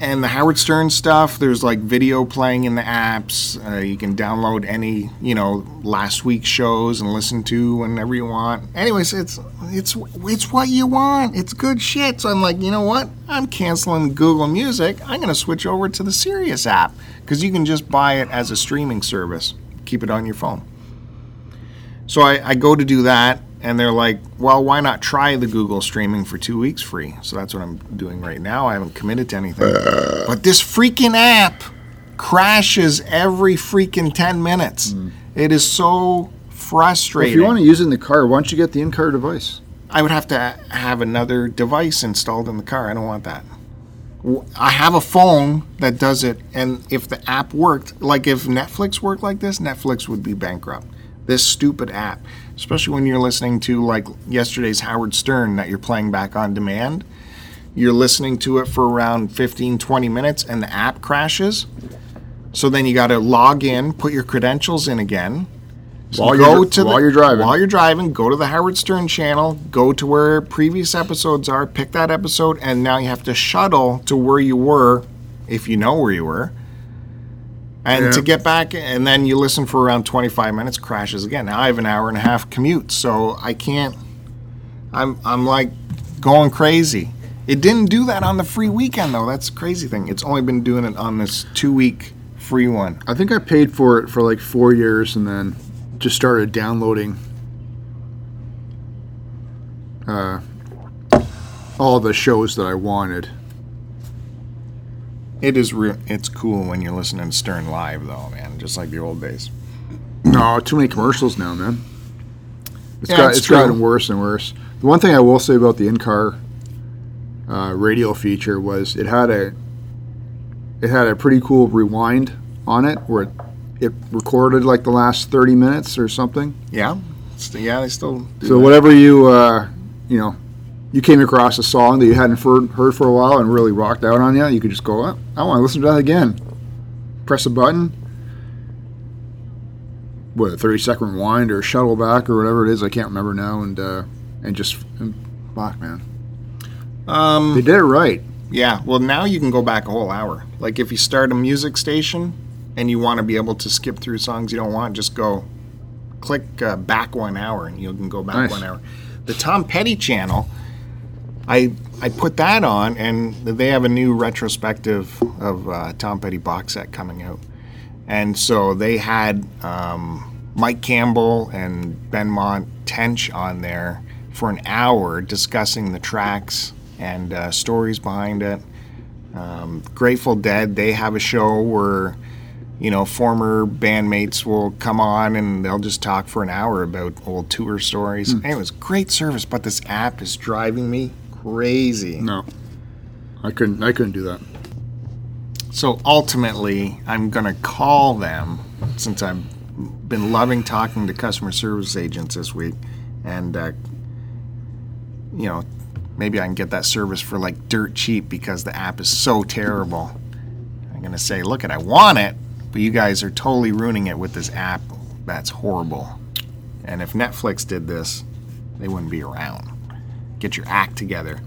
And the Howard Stern stuff, there's like video playing in the apps. Uh, you can download any, you know, last week's shows and listen to whenever you want. Anyways, it's it's it's what you want. It's good shit. So I'm like, you know what? I'm canceling Google Music. I'm gonna switch over to the Sirius app because you can just buy it as a streaming service. Keep it on your phone. So I, I go to do that, and they're like, well, why not try the Google streaming for two weeks free? So that's what I'm doing right now. I haven't committed to anything. But this freaking app crashes every freaking 10 minutes. Hmm. It is so Well, frustrating. if you want to use it in the car, why don't you get the in-car device? I would have to have another device installed in the car. I don't want that. I have a phone that does it, and if the app worked, like if Netflix worked like this, Netflix would be bankrupt. This stupid app, especially when you're listening to like yesterday's Howard Stern that you're playing back on demand, you're listening to it for around 15, 20 minutes, and the app crashes. So then you got to log in, put your credentials in again, While go you're, while the- you're driving. While you're driving, go to the Howard Stern channel, go to where previous episodes are, pick that episode, and now you have to shuttle to where you were, if you know where you were. And Yeah. to get back, and then you listen for around 25 minutes, crashes again. Now I have an hour and a half commute, so I can't. I'm I'm like going crazy. It didn't do that on the free weekend though. That's crazy thing. It's only been doing it on this two week free one. I think I paid for it for like four years and then just started downloading uh, all the shows that I wanted. It is real. It's cool when you're listening to Stern live though, man. Just like the old days. No, too many commercials now, man. It's Yeah, got it's it's gotten worse and worse. The one thing I will say about the in-car uh, radio feature was it had a it had a pretty cool rewind on it where it, it recorded like the last 30 minutes or something. Yeah. Yeah, they still. Do So that. whatever you uh, you know you came across a song that you hadn't heard, heard for a while and really rocked out on you, you could just go, oh, I want to listen to that again. Press a button. What a thirty second rewind or shuttle back or whatever it is, I can't remember now, and uh, and just and, fuck man, Um. they did it right. Yeah, well, now you can go back a whole hour. Like if you start a music station and you want to be able to skip through songs you don't want, just go click uh, back one hour and you can go back Nice. one hour. The Tom Petty channel, I I put that on and they have a new retrospective of uh, Tom Petty box set coming out, and so they had um, Mike Campbell and Benmont Tench on there for an hour discussing the tracks and uh, stories behind it. Um, Grateful Dead, they have a show where, you know, former bandmates will come on and they'll just talk for an hour about old tour stories. And it was great service, but this app is driving me crazy. No, I couldn't. I couldn't do that. So ultimately, I'm going to call them since I've been loving talking to customer service agents this week. And, uh, you know, maybe I can get that service for like dirt cheap because the app is so terrible. I'm going to say, look, it, I want it, but you guys are totally ruining it with this app. That's horrible. And if Netflix did this, they wouldn't be around. Get your act together.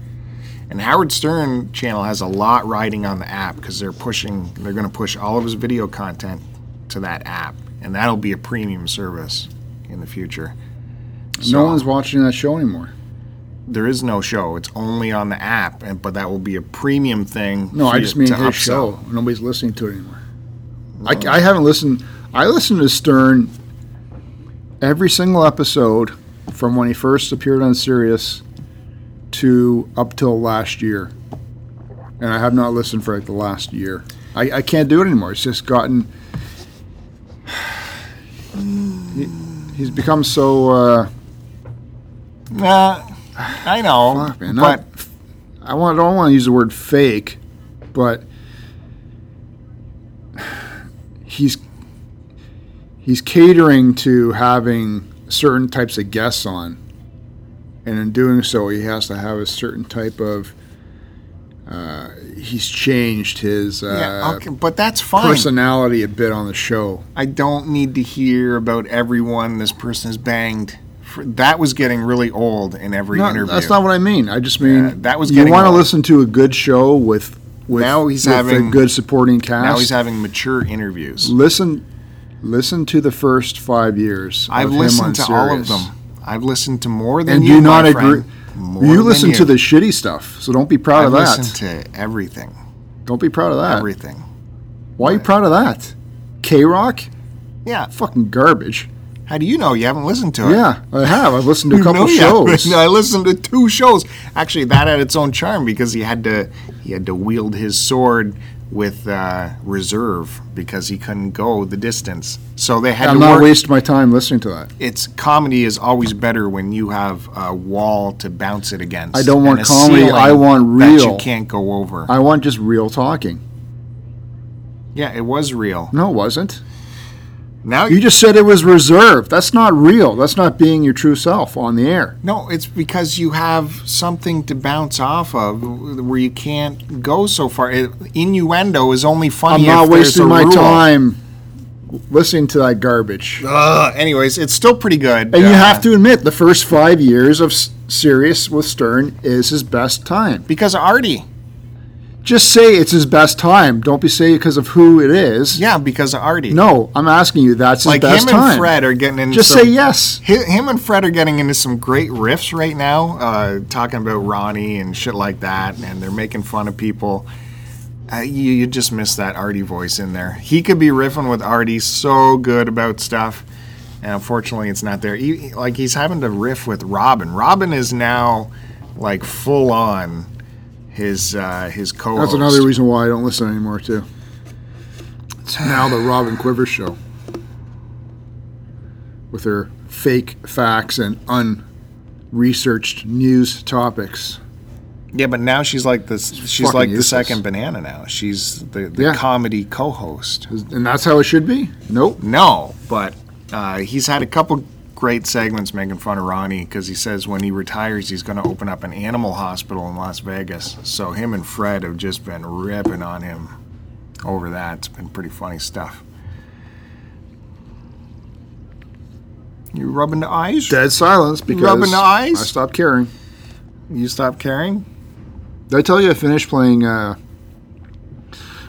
And Howard Stern channel has a lot riding on the app because they're pushing, they're going to push all of his video content to that app, and that'll be a premium service in the future. no one's watching that show anymore. There is no show; it's only on the app, and but that will be a premium thing. No, I just mean his upsell. show. Nobody's listening to it anymore. I, I haven't listened. I listened to Stern every single episode from when he first appeared on Sirius to up till last year, and I have not listened for like the last year. I, I can't do it anymore. It's just gotten. He, he's become so. Uh, Nah, I know, fuck, man, but I want. I don't want to use the word fake, but he's he's catering to having certain types of guests on, and in doing so, he has to have a certain type of. Uh, he's changed his uh, yeah, but that's fine. personality a bit on the show. I don't need to hear about everyone this person has banged. For, that was getting really old in every No, interview. that's not what I mean. I just mean Yeah, that was you want to listen to a good show with with, Now he's with having- a good supporting cast. now he's having mature interviews. listen listen to the first five years. I've of him on listened to all of them. I've listened to more than and you, do not agree. More You than listen you. to the shitty stuff, so don't be proud I've of that. listened to everything. Don't be proud of that. Everything. Why are you proud of that? K Rock, Yeah. fucking garbage. How do you know you haven't listened to it? Yeah, I have. I've listened to a couple know you haven't. shows. I listened to two shows. Actually, that had its own charm because he had to he had to wield his sword with uh, reserve because he couldn't go the distance. So they had to I'm to not work. wasting my time listening to that. it's comedy is always better when you have a wall to bounce it against. I don't and want a comedy, ceiling I want real. that real. you can't go over. I want just real talking. yeah, it was real. No, it wasn't. Now You just said it was reserved. That's not real. That's not being your true self on the air. No, it's because you have something to bounce off of where you can't go so far. Innuendo is only funny. I'm not wasting my rule. time listening to that garbage. Ugh, anyways, it's still pretty good. And you Uh, have to admit, the first five years of S- Sirius with Stern is his best time. because Artie. Just say it's his best time. Don't be saying because of who it is. Yeah, because of Artie. No, I'm asking you. That's his like best him and time. Fred are getting into Just some, say yes. hi- Him and Fred are getting into some great riffs right now, uh, talking about Ronnie and shit like that, and they're making fun of people. Uh, you, you just miss that Artie voice in there. He could be riffing with Artie so good about stuff, and unfortunately, it's not there. He, like he's having to riff with Robin. Robin is now like full on his uh, his co-host. That's another reason why I don't listen anymore too. It's now the Robin Quivers show with her fake facts and unresearched news topics. Yeah, but now she's like the she's fucking like the second banana now. She's the, the Yeah. comedy co-host. And that's how it should be? Nope. No, but uh, he's had a couple great segments making fun of Ronnie because he says when he retires he's going to open up an animal hospital in Las Vegas. So him and Fred have just been ripping on him over that. It's been pretty funny stuff. You rubbing the eyes? Dead silence because Rubbing the eyes? I stopped caring. You stop caring? Did I tell you I finished playing? Uh,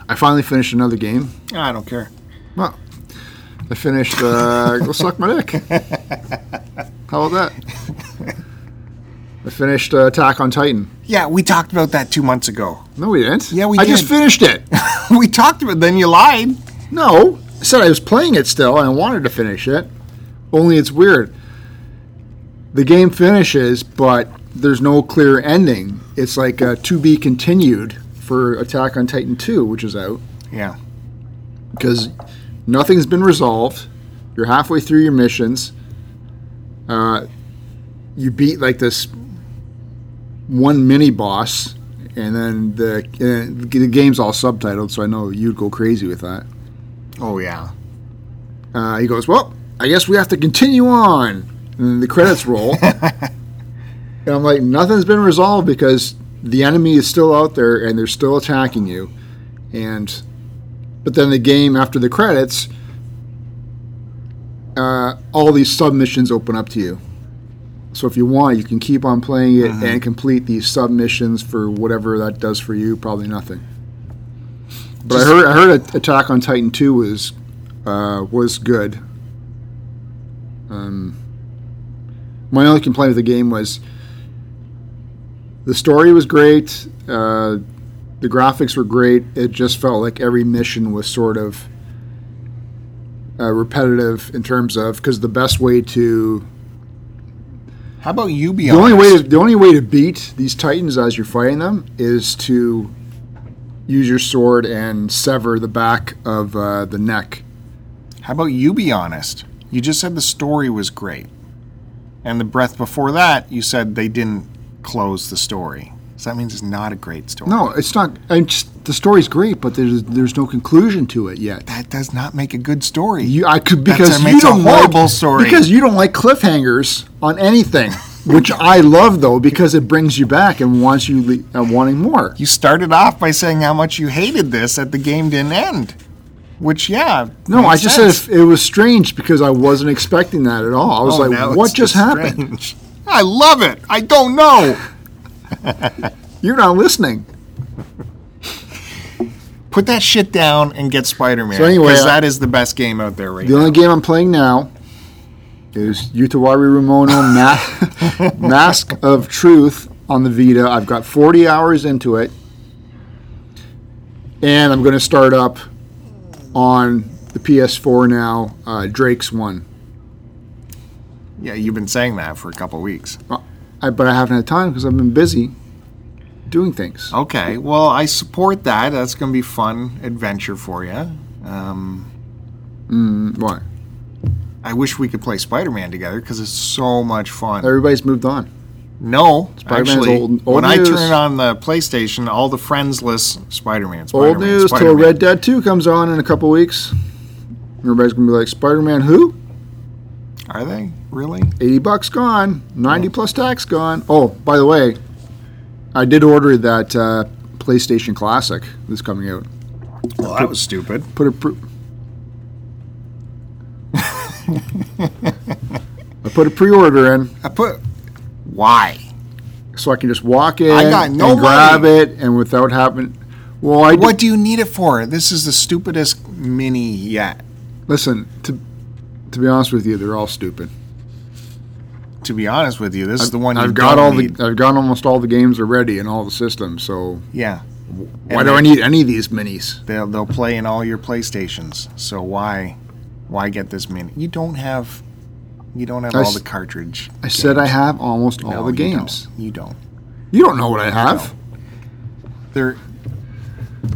I finally finished another game. I don't care. Well, I finished. Uh, go suck my dick. How about that? I finished uh, Attack on Titan. Yeah, we talked about that two months ago. No, we didn't. Yeah, we did. I just finished it. we talked about. Then you lied. No, I said I was playing it still and I wanted to finish it. Only it's weird. The game finishes, but there's no clear ending. It's like uh, to be continued for Attack on Titan 2, which is out, Yeah. because nothing's been resolved. You're halfway through your missions. Uh, you beat like this one mini boss, and then the uh, the game's all subtitled, so I know you'd go crazy with that. Oh yeah. Uh, he goes, Well, I guess we have to continue on. And then the credits roll. and I'm like, Nothing's been resolved because the enemy is still out there and they're still attacking you. And, but then the game after the credits, uh, all these submissions open up to you. So if you want, you can keep on playing it and complete these submissions for whatever that does for you. Probably nothing. But I heard I heard Attack on Titan two was uh, was good. Um, my only complaint with the game was the story was great, uh, the graphics were great. It just felt like every mission was sort of uh, repetitive in terms of because the best way to How about you be the only way honest? to, the only way to beat these titans as you're fighting them is to use your sword and sever the back of uh, the neck. How about you be honest? You just said the story was great. And the breath before that, you said they didn't close the story. So that means it's not a great story. No, it's not. Just the story's great, but there's there's no conclusion to it yet. That does not make a good story. You, I could because that you makes don't horrible like, story. because you don't like cliffhangers on anything, which I love though because it brings you back and wants you le- uh, wanting more. you started off by saying how much you hated this that the game didn't end. Which, yeah. No, I just sense. said it, was strange because I wasn't expecting that at all. I was Oh, like, what it's just happened? I love it. I don't know. You're not listening. Put that shit down and get Spider Man. So anyway, because that is the best game out there right now. The now. only game I'm playing now is Utawarerumono Ma- Mask of Truth on the Vita. I've got 40 hours into it. And I'm going to start up on the PS4 now, uh, Drake's one. yeah, you've been saying that for a couple weeks. I, but I haven't had time because I've been busy doing things. Okay, well, I support that. That's going to be fun adventure for you. Um, Mm, why? I wish we could play Spider Man together because it's so much fun. Everybody's moved on. No, Spider-Man's actually, old- old when I turn on the PlayStation, all the friendsless Spider-Man. Old Spider-Man, news till Spider-Man. Red Dead 2 comes on in a couple weeks. Everybody's going to be like, Spider Man who? Are they really? 80 bucks gone 90 plus tax gone oh by the way i did order that uh, playstation classic that's coming out Well, that was stupid. put a pre- i put a pre-order in I put why? so i can just walk in I got no and grab money. it and without having Well, I What do you need it for? This is the stupidest mini yet. listen to. To be honest with you, they're all stupid. To be honest with you, this is the one I've got all need. the. I've got almost all the games already in all the systems. So yeah. why And do I need any of these minis? They'll they'll play in all your PlayStations. So why why get this mini? You don't have you don't have I all the cartridge. I said I have almost all No, the you games. don't. You don't. You don't know what I have. There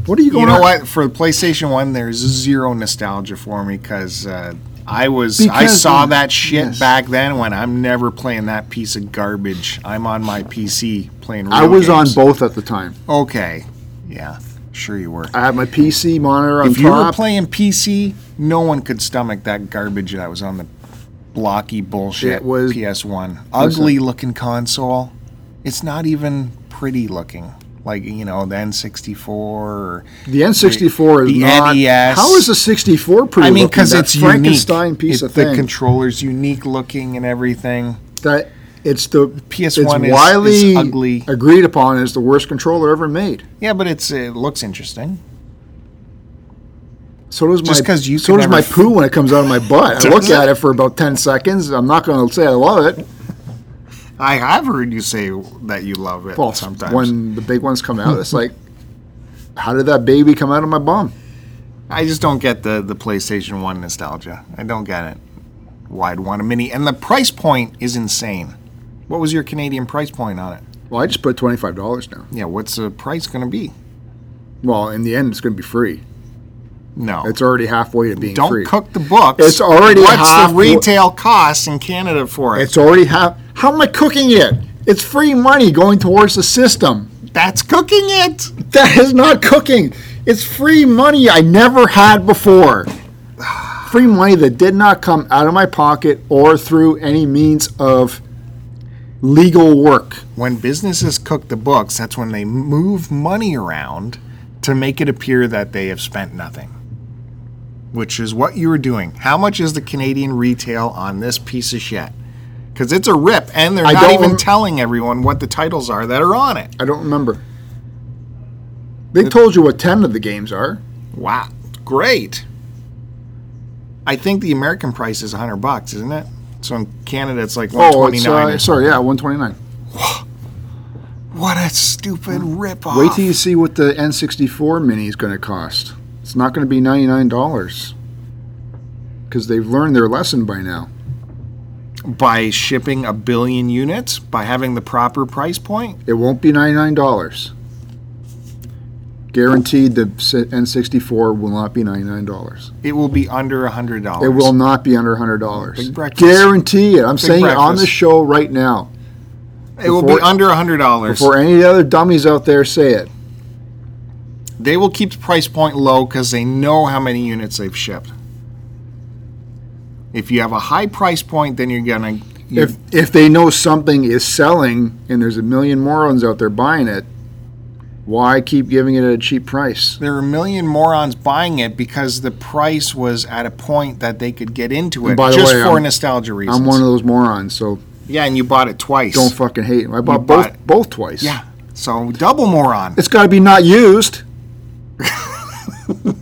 What are you going? you know on? what? For PlayStation 1 there's zero nostalgia for me cuz uh I was I Because saw of- that shit yes. back then when I'm never playing that piece of garbage. I'm on my PC playing real I was on games. both at the time. Okay. Yeah. Sure you were. I had my PC monitor on If you were top. playing PC, no one could stomach that garbage that was on the blocky bullshit It was- PS1. Ugly looking console. It's not even pretty looking. Like, you know, the N64 or the N64 is the not. NES. How is the 64 pretty? I mean, because it's Frankenstein unique. piece It- of the thing. controller's unique looking and everything. that it's the PS1 it's is- widely is ugly. agreed upon as the worst controller ever made. Yeah, but it's it looks interesting. So does Just my you so does my f- poo when it comes out of my butt. I look at it for about ten seconds. I'm not going to say I love it. I have heard you say that you love it Well, sometimes. when the big ones come out, it's like, how did that baby come out of my bum? I just don't get the the PlayStation One nostalgia. I don't get it. Why I'd want a mini, and the price point is insane. What was your Canadian price point on it? Well, I just put twenty five dollars now. Yeah, what's the price going to be? Well, in the end, it's going to be free. No, It's already halfway to being don't free. cook the books. It's already what's half- the retail cost in Canada for it? It's already half. How am I cooking it? It's free money going towards the system. That's cooking it. That is not cooking. It's free money I never had before. Free money that did not come out of my pocket or through any means of legal work. When businesses cook the books, that's when they move money around to make it appear that they have spent nothing. Which is what you were doing. How much is the Canadian retail on this piece of shit? Because it's a rip, and they're I not even rem- telling everyone what the titles are that are on it. I don't remember. They told you what 10 of the games are. Wow, great. I think the American price is 100 bucks, isn't it? So in Canada, it's like Oh, 129. it's, uh, sorry, yeah, 129. What a stupid rip off. Wait till you see what the N64 mini is going to cost. It's not going to be $99 because they've learned their lesson by now. by shipping a billion units, by having the proper price point. It won't be $99. Guaranteed the N64 will not be $99. It will be under a hundred dollars. It will not be under $100. Big breakfast. Guarantee it. I'm saying it on the show right now. It will be under a hundred dollars. Before any other dummies out there say it. They will keep the price point low because they know how many units they've shipped. If you have a high price point, then you're gonna. If if they know something is selling and there's a million morons out there buying it, why keep giving it at a cheap price? there are a million morons buying it because the price was at a point that they could get into it by the just way, for I'm- nostalgia reasons. I'm one of those morons, so yeah, and you bought it twice. don't fucking hate. me. I bought bought both it. both twice. Yeah, so double moron. It's got to be not used.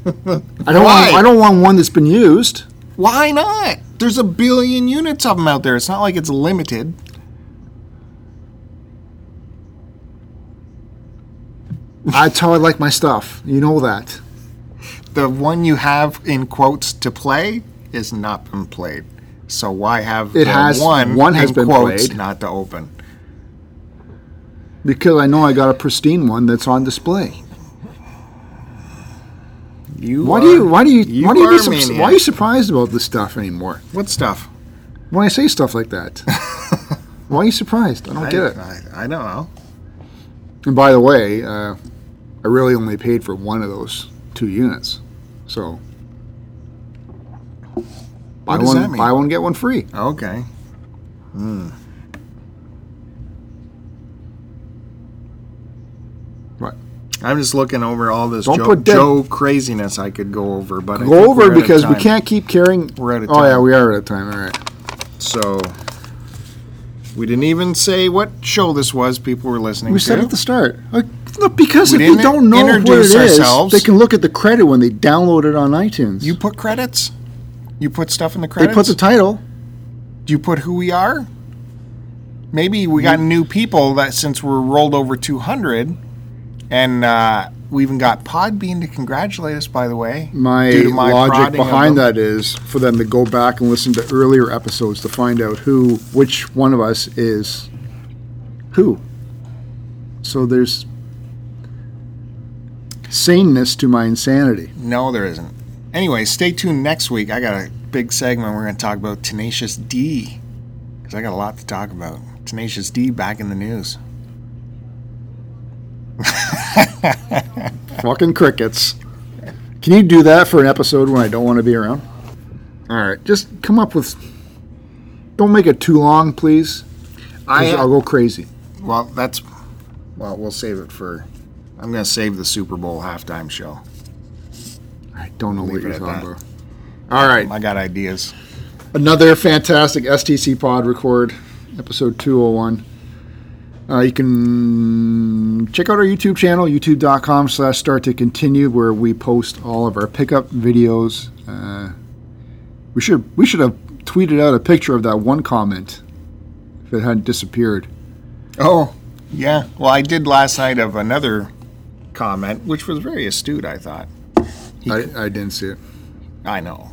I don't Why? want I don't want one that's been used. Why not? There's a billion units of them out there. It's not like it's limited. That's how I like my stuff. You know that. The one you have in quotes to play is not been played. So why have It has- one, one has been quotes played. not to open? Because I know I got a pristine one that's on display. You Why are- do you why do you, you why do you be sup- why are you surprised about this stuff anymore? What stuff? When I say stuff like that. why are you surprised? I don't get it. I, I don't know. And by the way, uh, I really only paid for one of those two units. So buy does one buy one get one free. Okay. What? I'm just looking over all this Don't Joe, put dead- Joe craziness I could go over, but I think Go we're over out of because we time. can't keep carrying We're out of time. Oh yeah, we are out of time. All right. So we didn't even say what show this was. People were listening We to. said at the start. Uh, No, because We if they didn't don't know what it introduce is, ourselves. they can look at the credit when they download it on iTunes. You put credits? You put stuff in the credits? they credits? put the title. Do you put who we are? Maybe we got new people that since we're rolled over 200, and uh, we even got Podbean to congratulate us, by the way. My, my logic behind that is for them to go back and listen to earlier episodes to find out who, which one of us is who. So there's saneness to my insanity. No, there isn't. Anyway, stay tuned next week. I got a big segment we're going to talk about Tenacious D because I got a lot to talk about. Tenacious D back in the news. Fucking crickets. Can you do that for an episode when I don't want to be around? All right, just come up with. Don't make it too long, please. I I'll go crazy. well, that's well, we'll save it for. I'm going to save the Super Bowl halftime show. I don't know what Leave it you're talking about. All right, I got ideas. another fantastic STC pod record, episode 201. Uh, you can check out our YouTube channel, youtube.com slash start to continue, where we post all of our pickup videos. Uh, we should we should have tweeted out a picture of that one comment if it hadn't disappeared. Oh, yeah. Well, I did last night of another comment, which was very astute, I thought. I, I didn't see it. I know.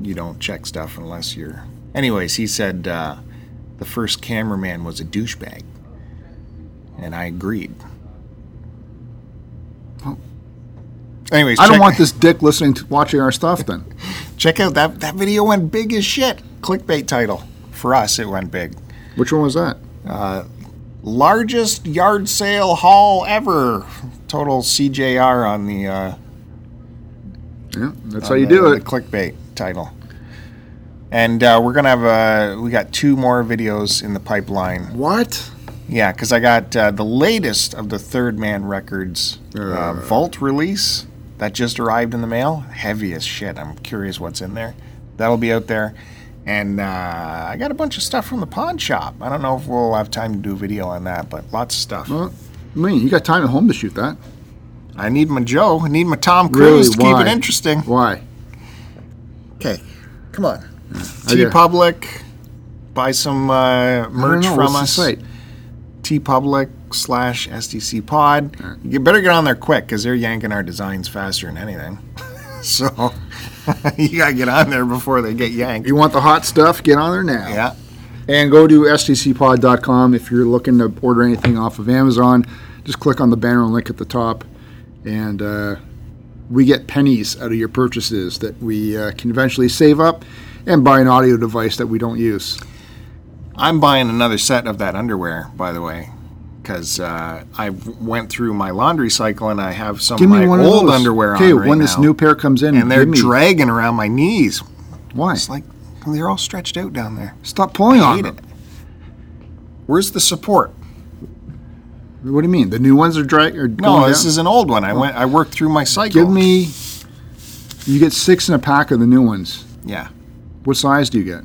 You don't check stuff unless you're. Anyways, he said uh, the first cameraman was a douchebag. And I agreed. Well- Anyways, I don't want this dick listening to watching our stuff then. check out that that video went big as shit. Clickbait title. For us, it went big. Which one was that? Largest yard sale haul ever. Total CJR on the uh, Yeah, that's how you the- do it. clickbait title. And uh, we're gonna have a. We got two more videos in the pipeline. What? Yeah, because I got uh, the latest of the Third Man Records uh, Uh. Vault release that just arrived in the mail. Heavy as shit. I'm curious what's in there. That'll be out there. And uh, I got a bunch of stuff from the pawn shop. I don't know if we'll have time to do a video on that, but lots of stuff. Well, I mean, you got time at home to shoot that. I need my Joe. I need my Tom Really? Cruise to keep it interesting. Why? Okay, come on. TeePublic. Buy some uh, merch from us. site? TeePublic slash STC Pod. You better get on there quick because they're yanking our designs faster than anything. so you gotta get on there before they get yanked. You want the hot stuff? Get on there now. Yeah. And go to stcpod.com if you're looking to order anything off of Amazon. Just click on the banner link at the top, and uh, we get pennies out of your purchases that we uh, can eventually save up and buy an audio device that we don't use. I'm buying another set of that underwear, by the way, because uh, I went through my laundry cycle and I have some Give of my old of underwear Okay, on right when this new pair comes in, and they're dragging around my knees. Why? It's like they're all stretched out down there. Stop pulling I on them. it. Where's the support? What do you mean? The new ones are drag or No, this down? is an old one. I went. I worked through my cycle. Give me. You get six in a pack of the new ones. Yeah, What size do you get?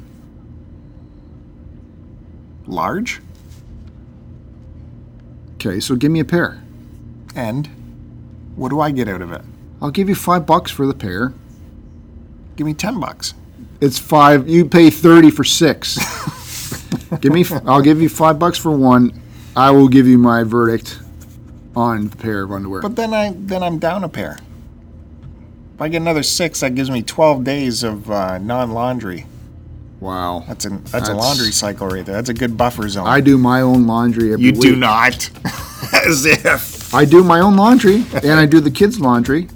Large Okay, so give me a pair. and what do I get out of it? I'll give you five bucks for the pair. Give me ten bucks. It's five. You pay thirty for six. give me. I'll give you five bucks for one. I will give you my verdict on the pair of underwear. But then I then I'm down a pair. If I get another six, that gives me twelve days of uh, non-laundry. Wow. That's a that's, a laundry cycle right there. That's a good buffer zone. I do my own laundry every you week. do not. As if. I do my own laundry, and I do the kids' laundry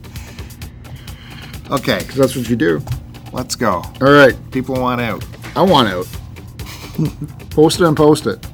Okay, because that's what you do. let's go. All right, People want out. I want out. post it and post it.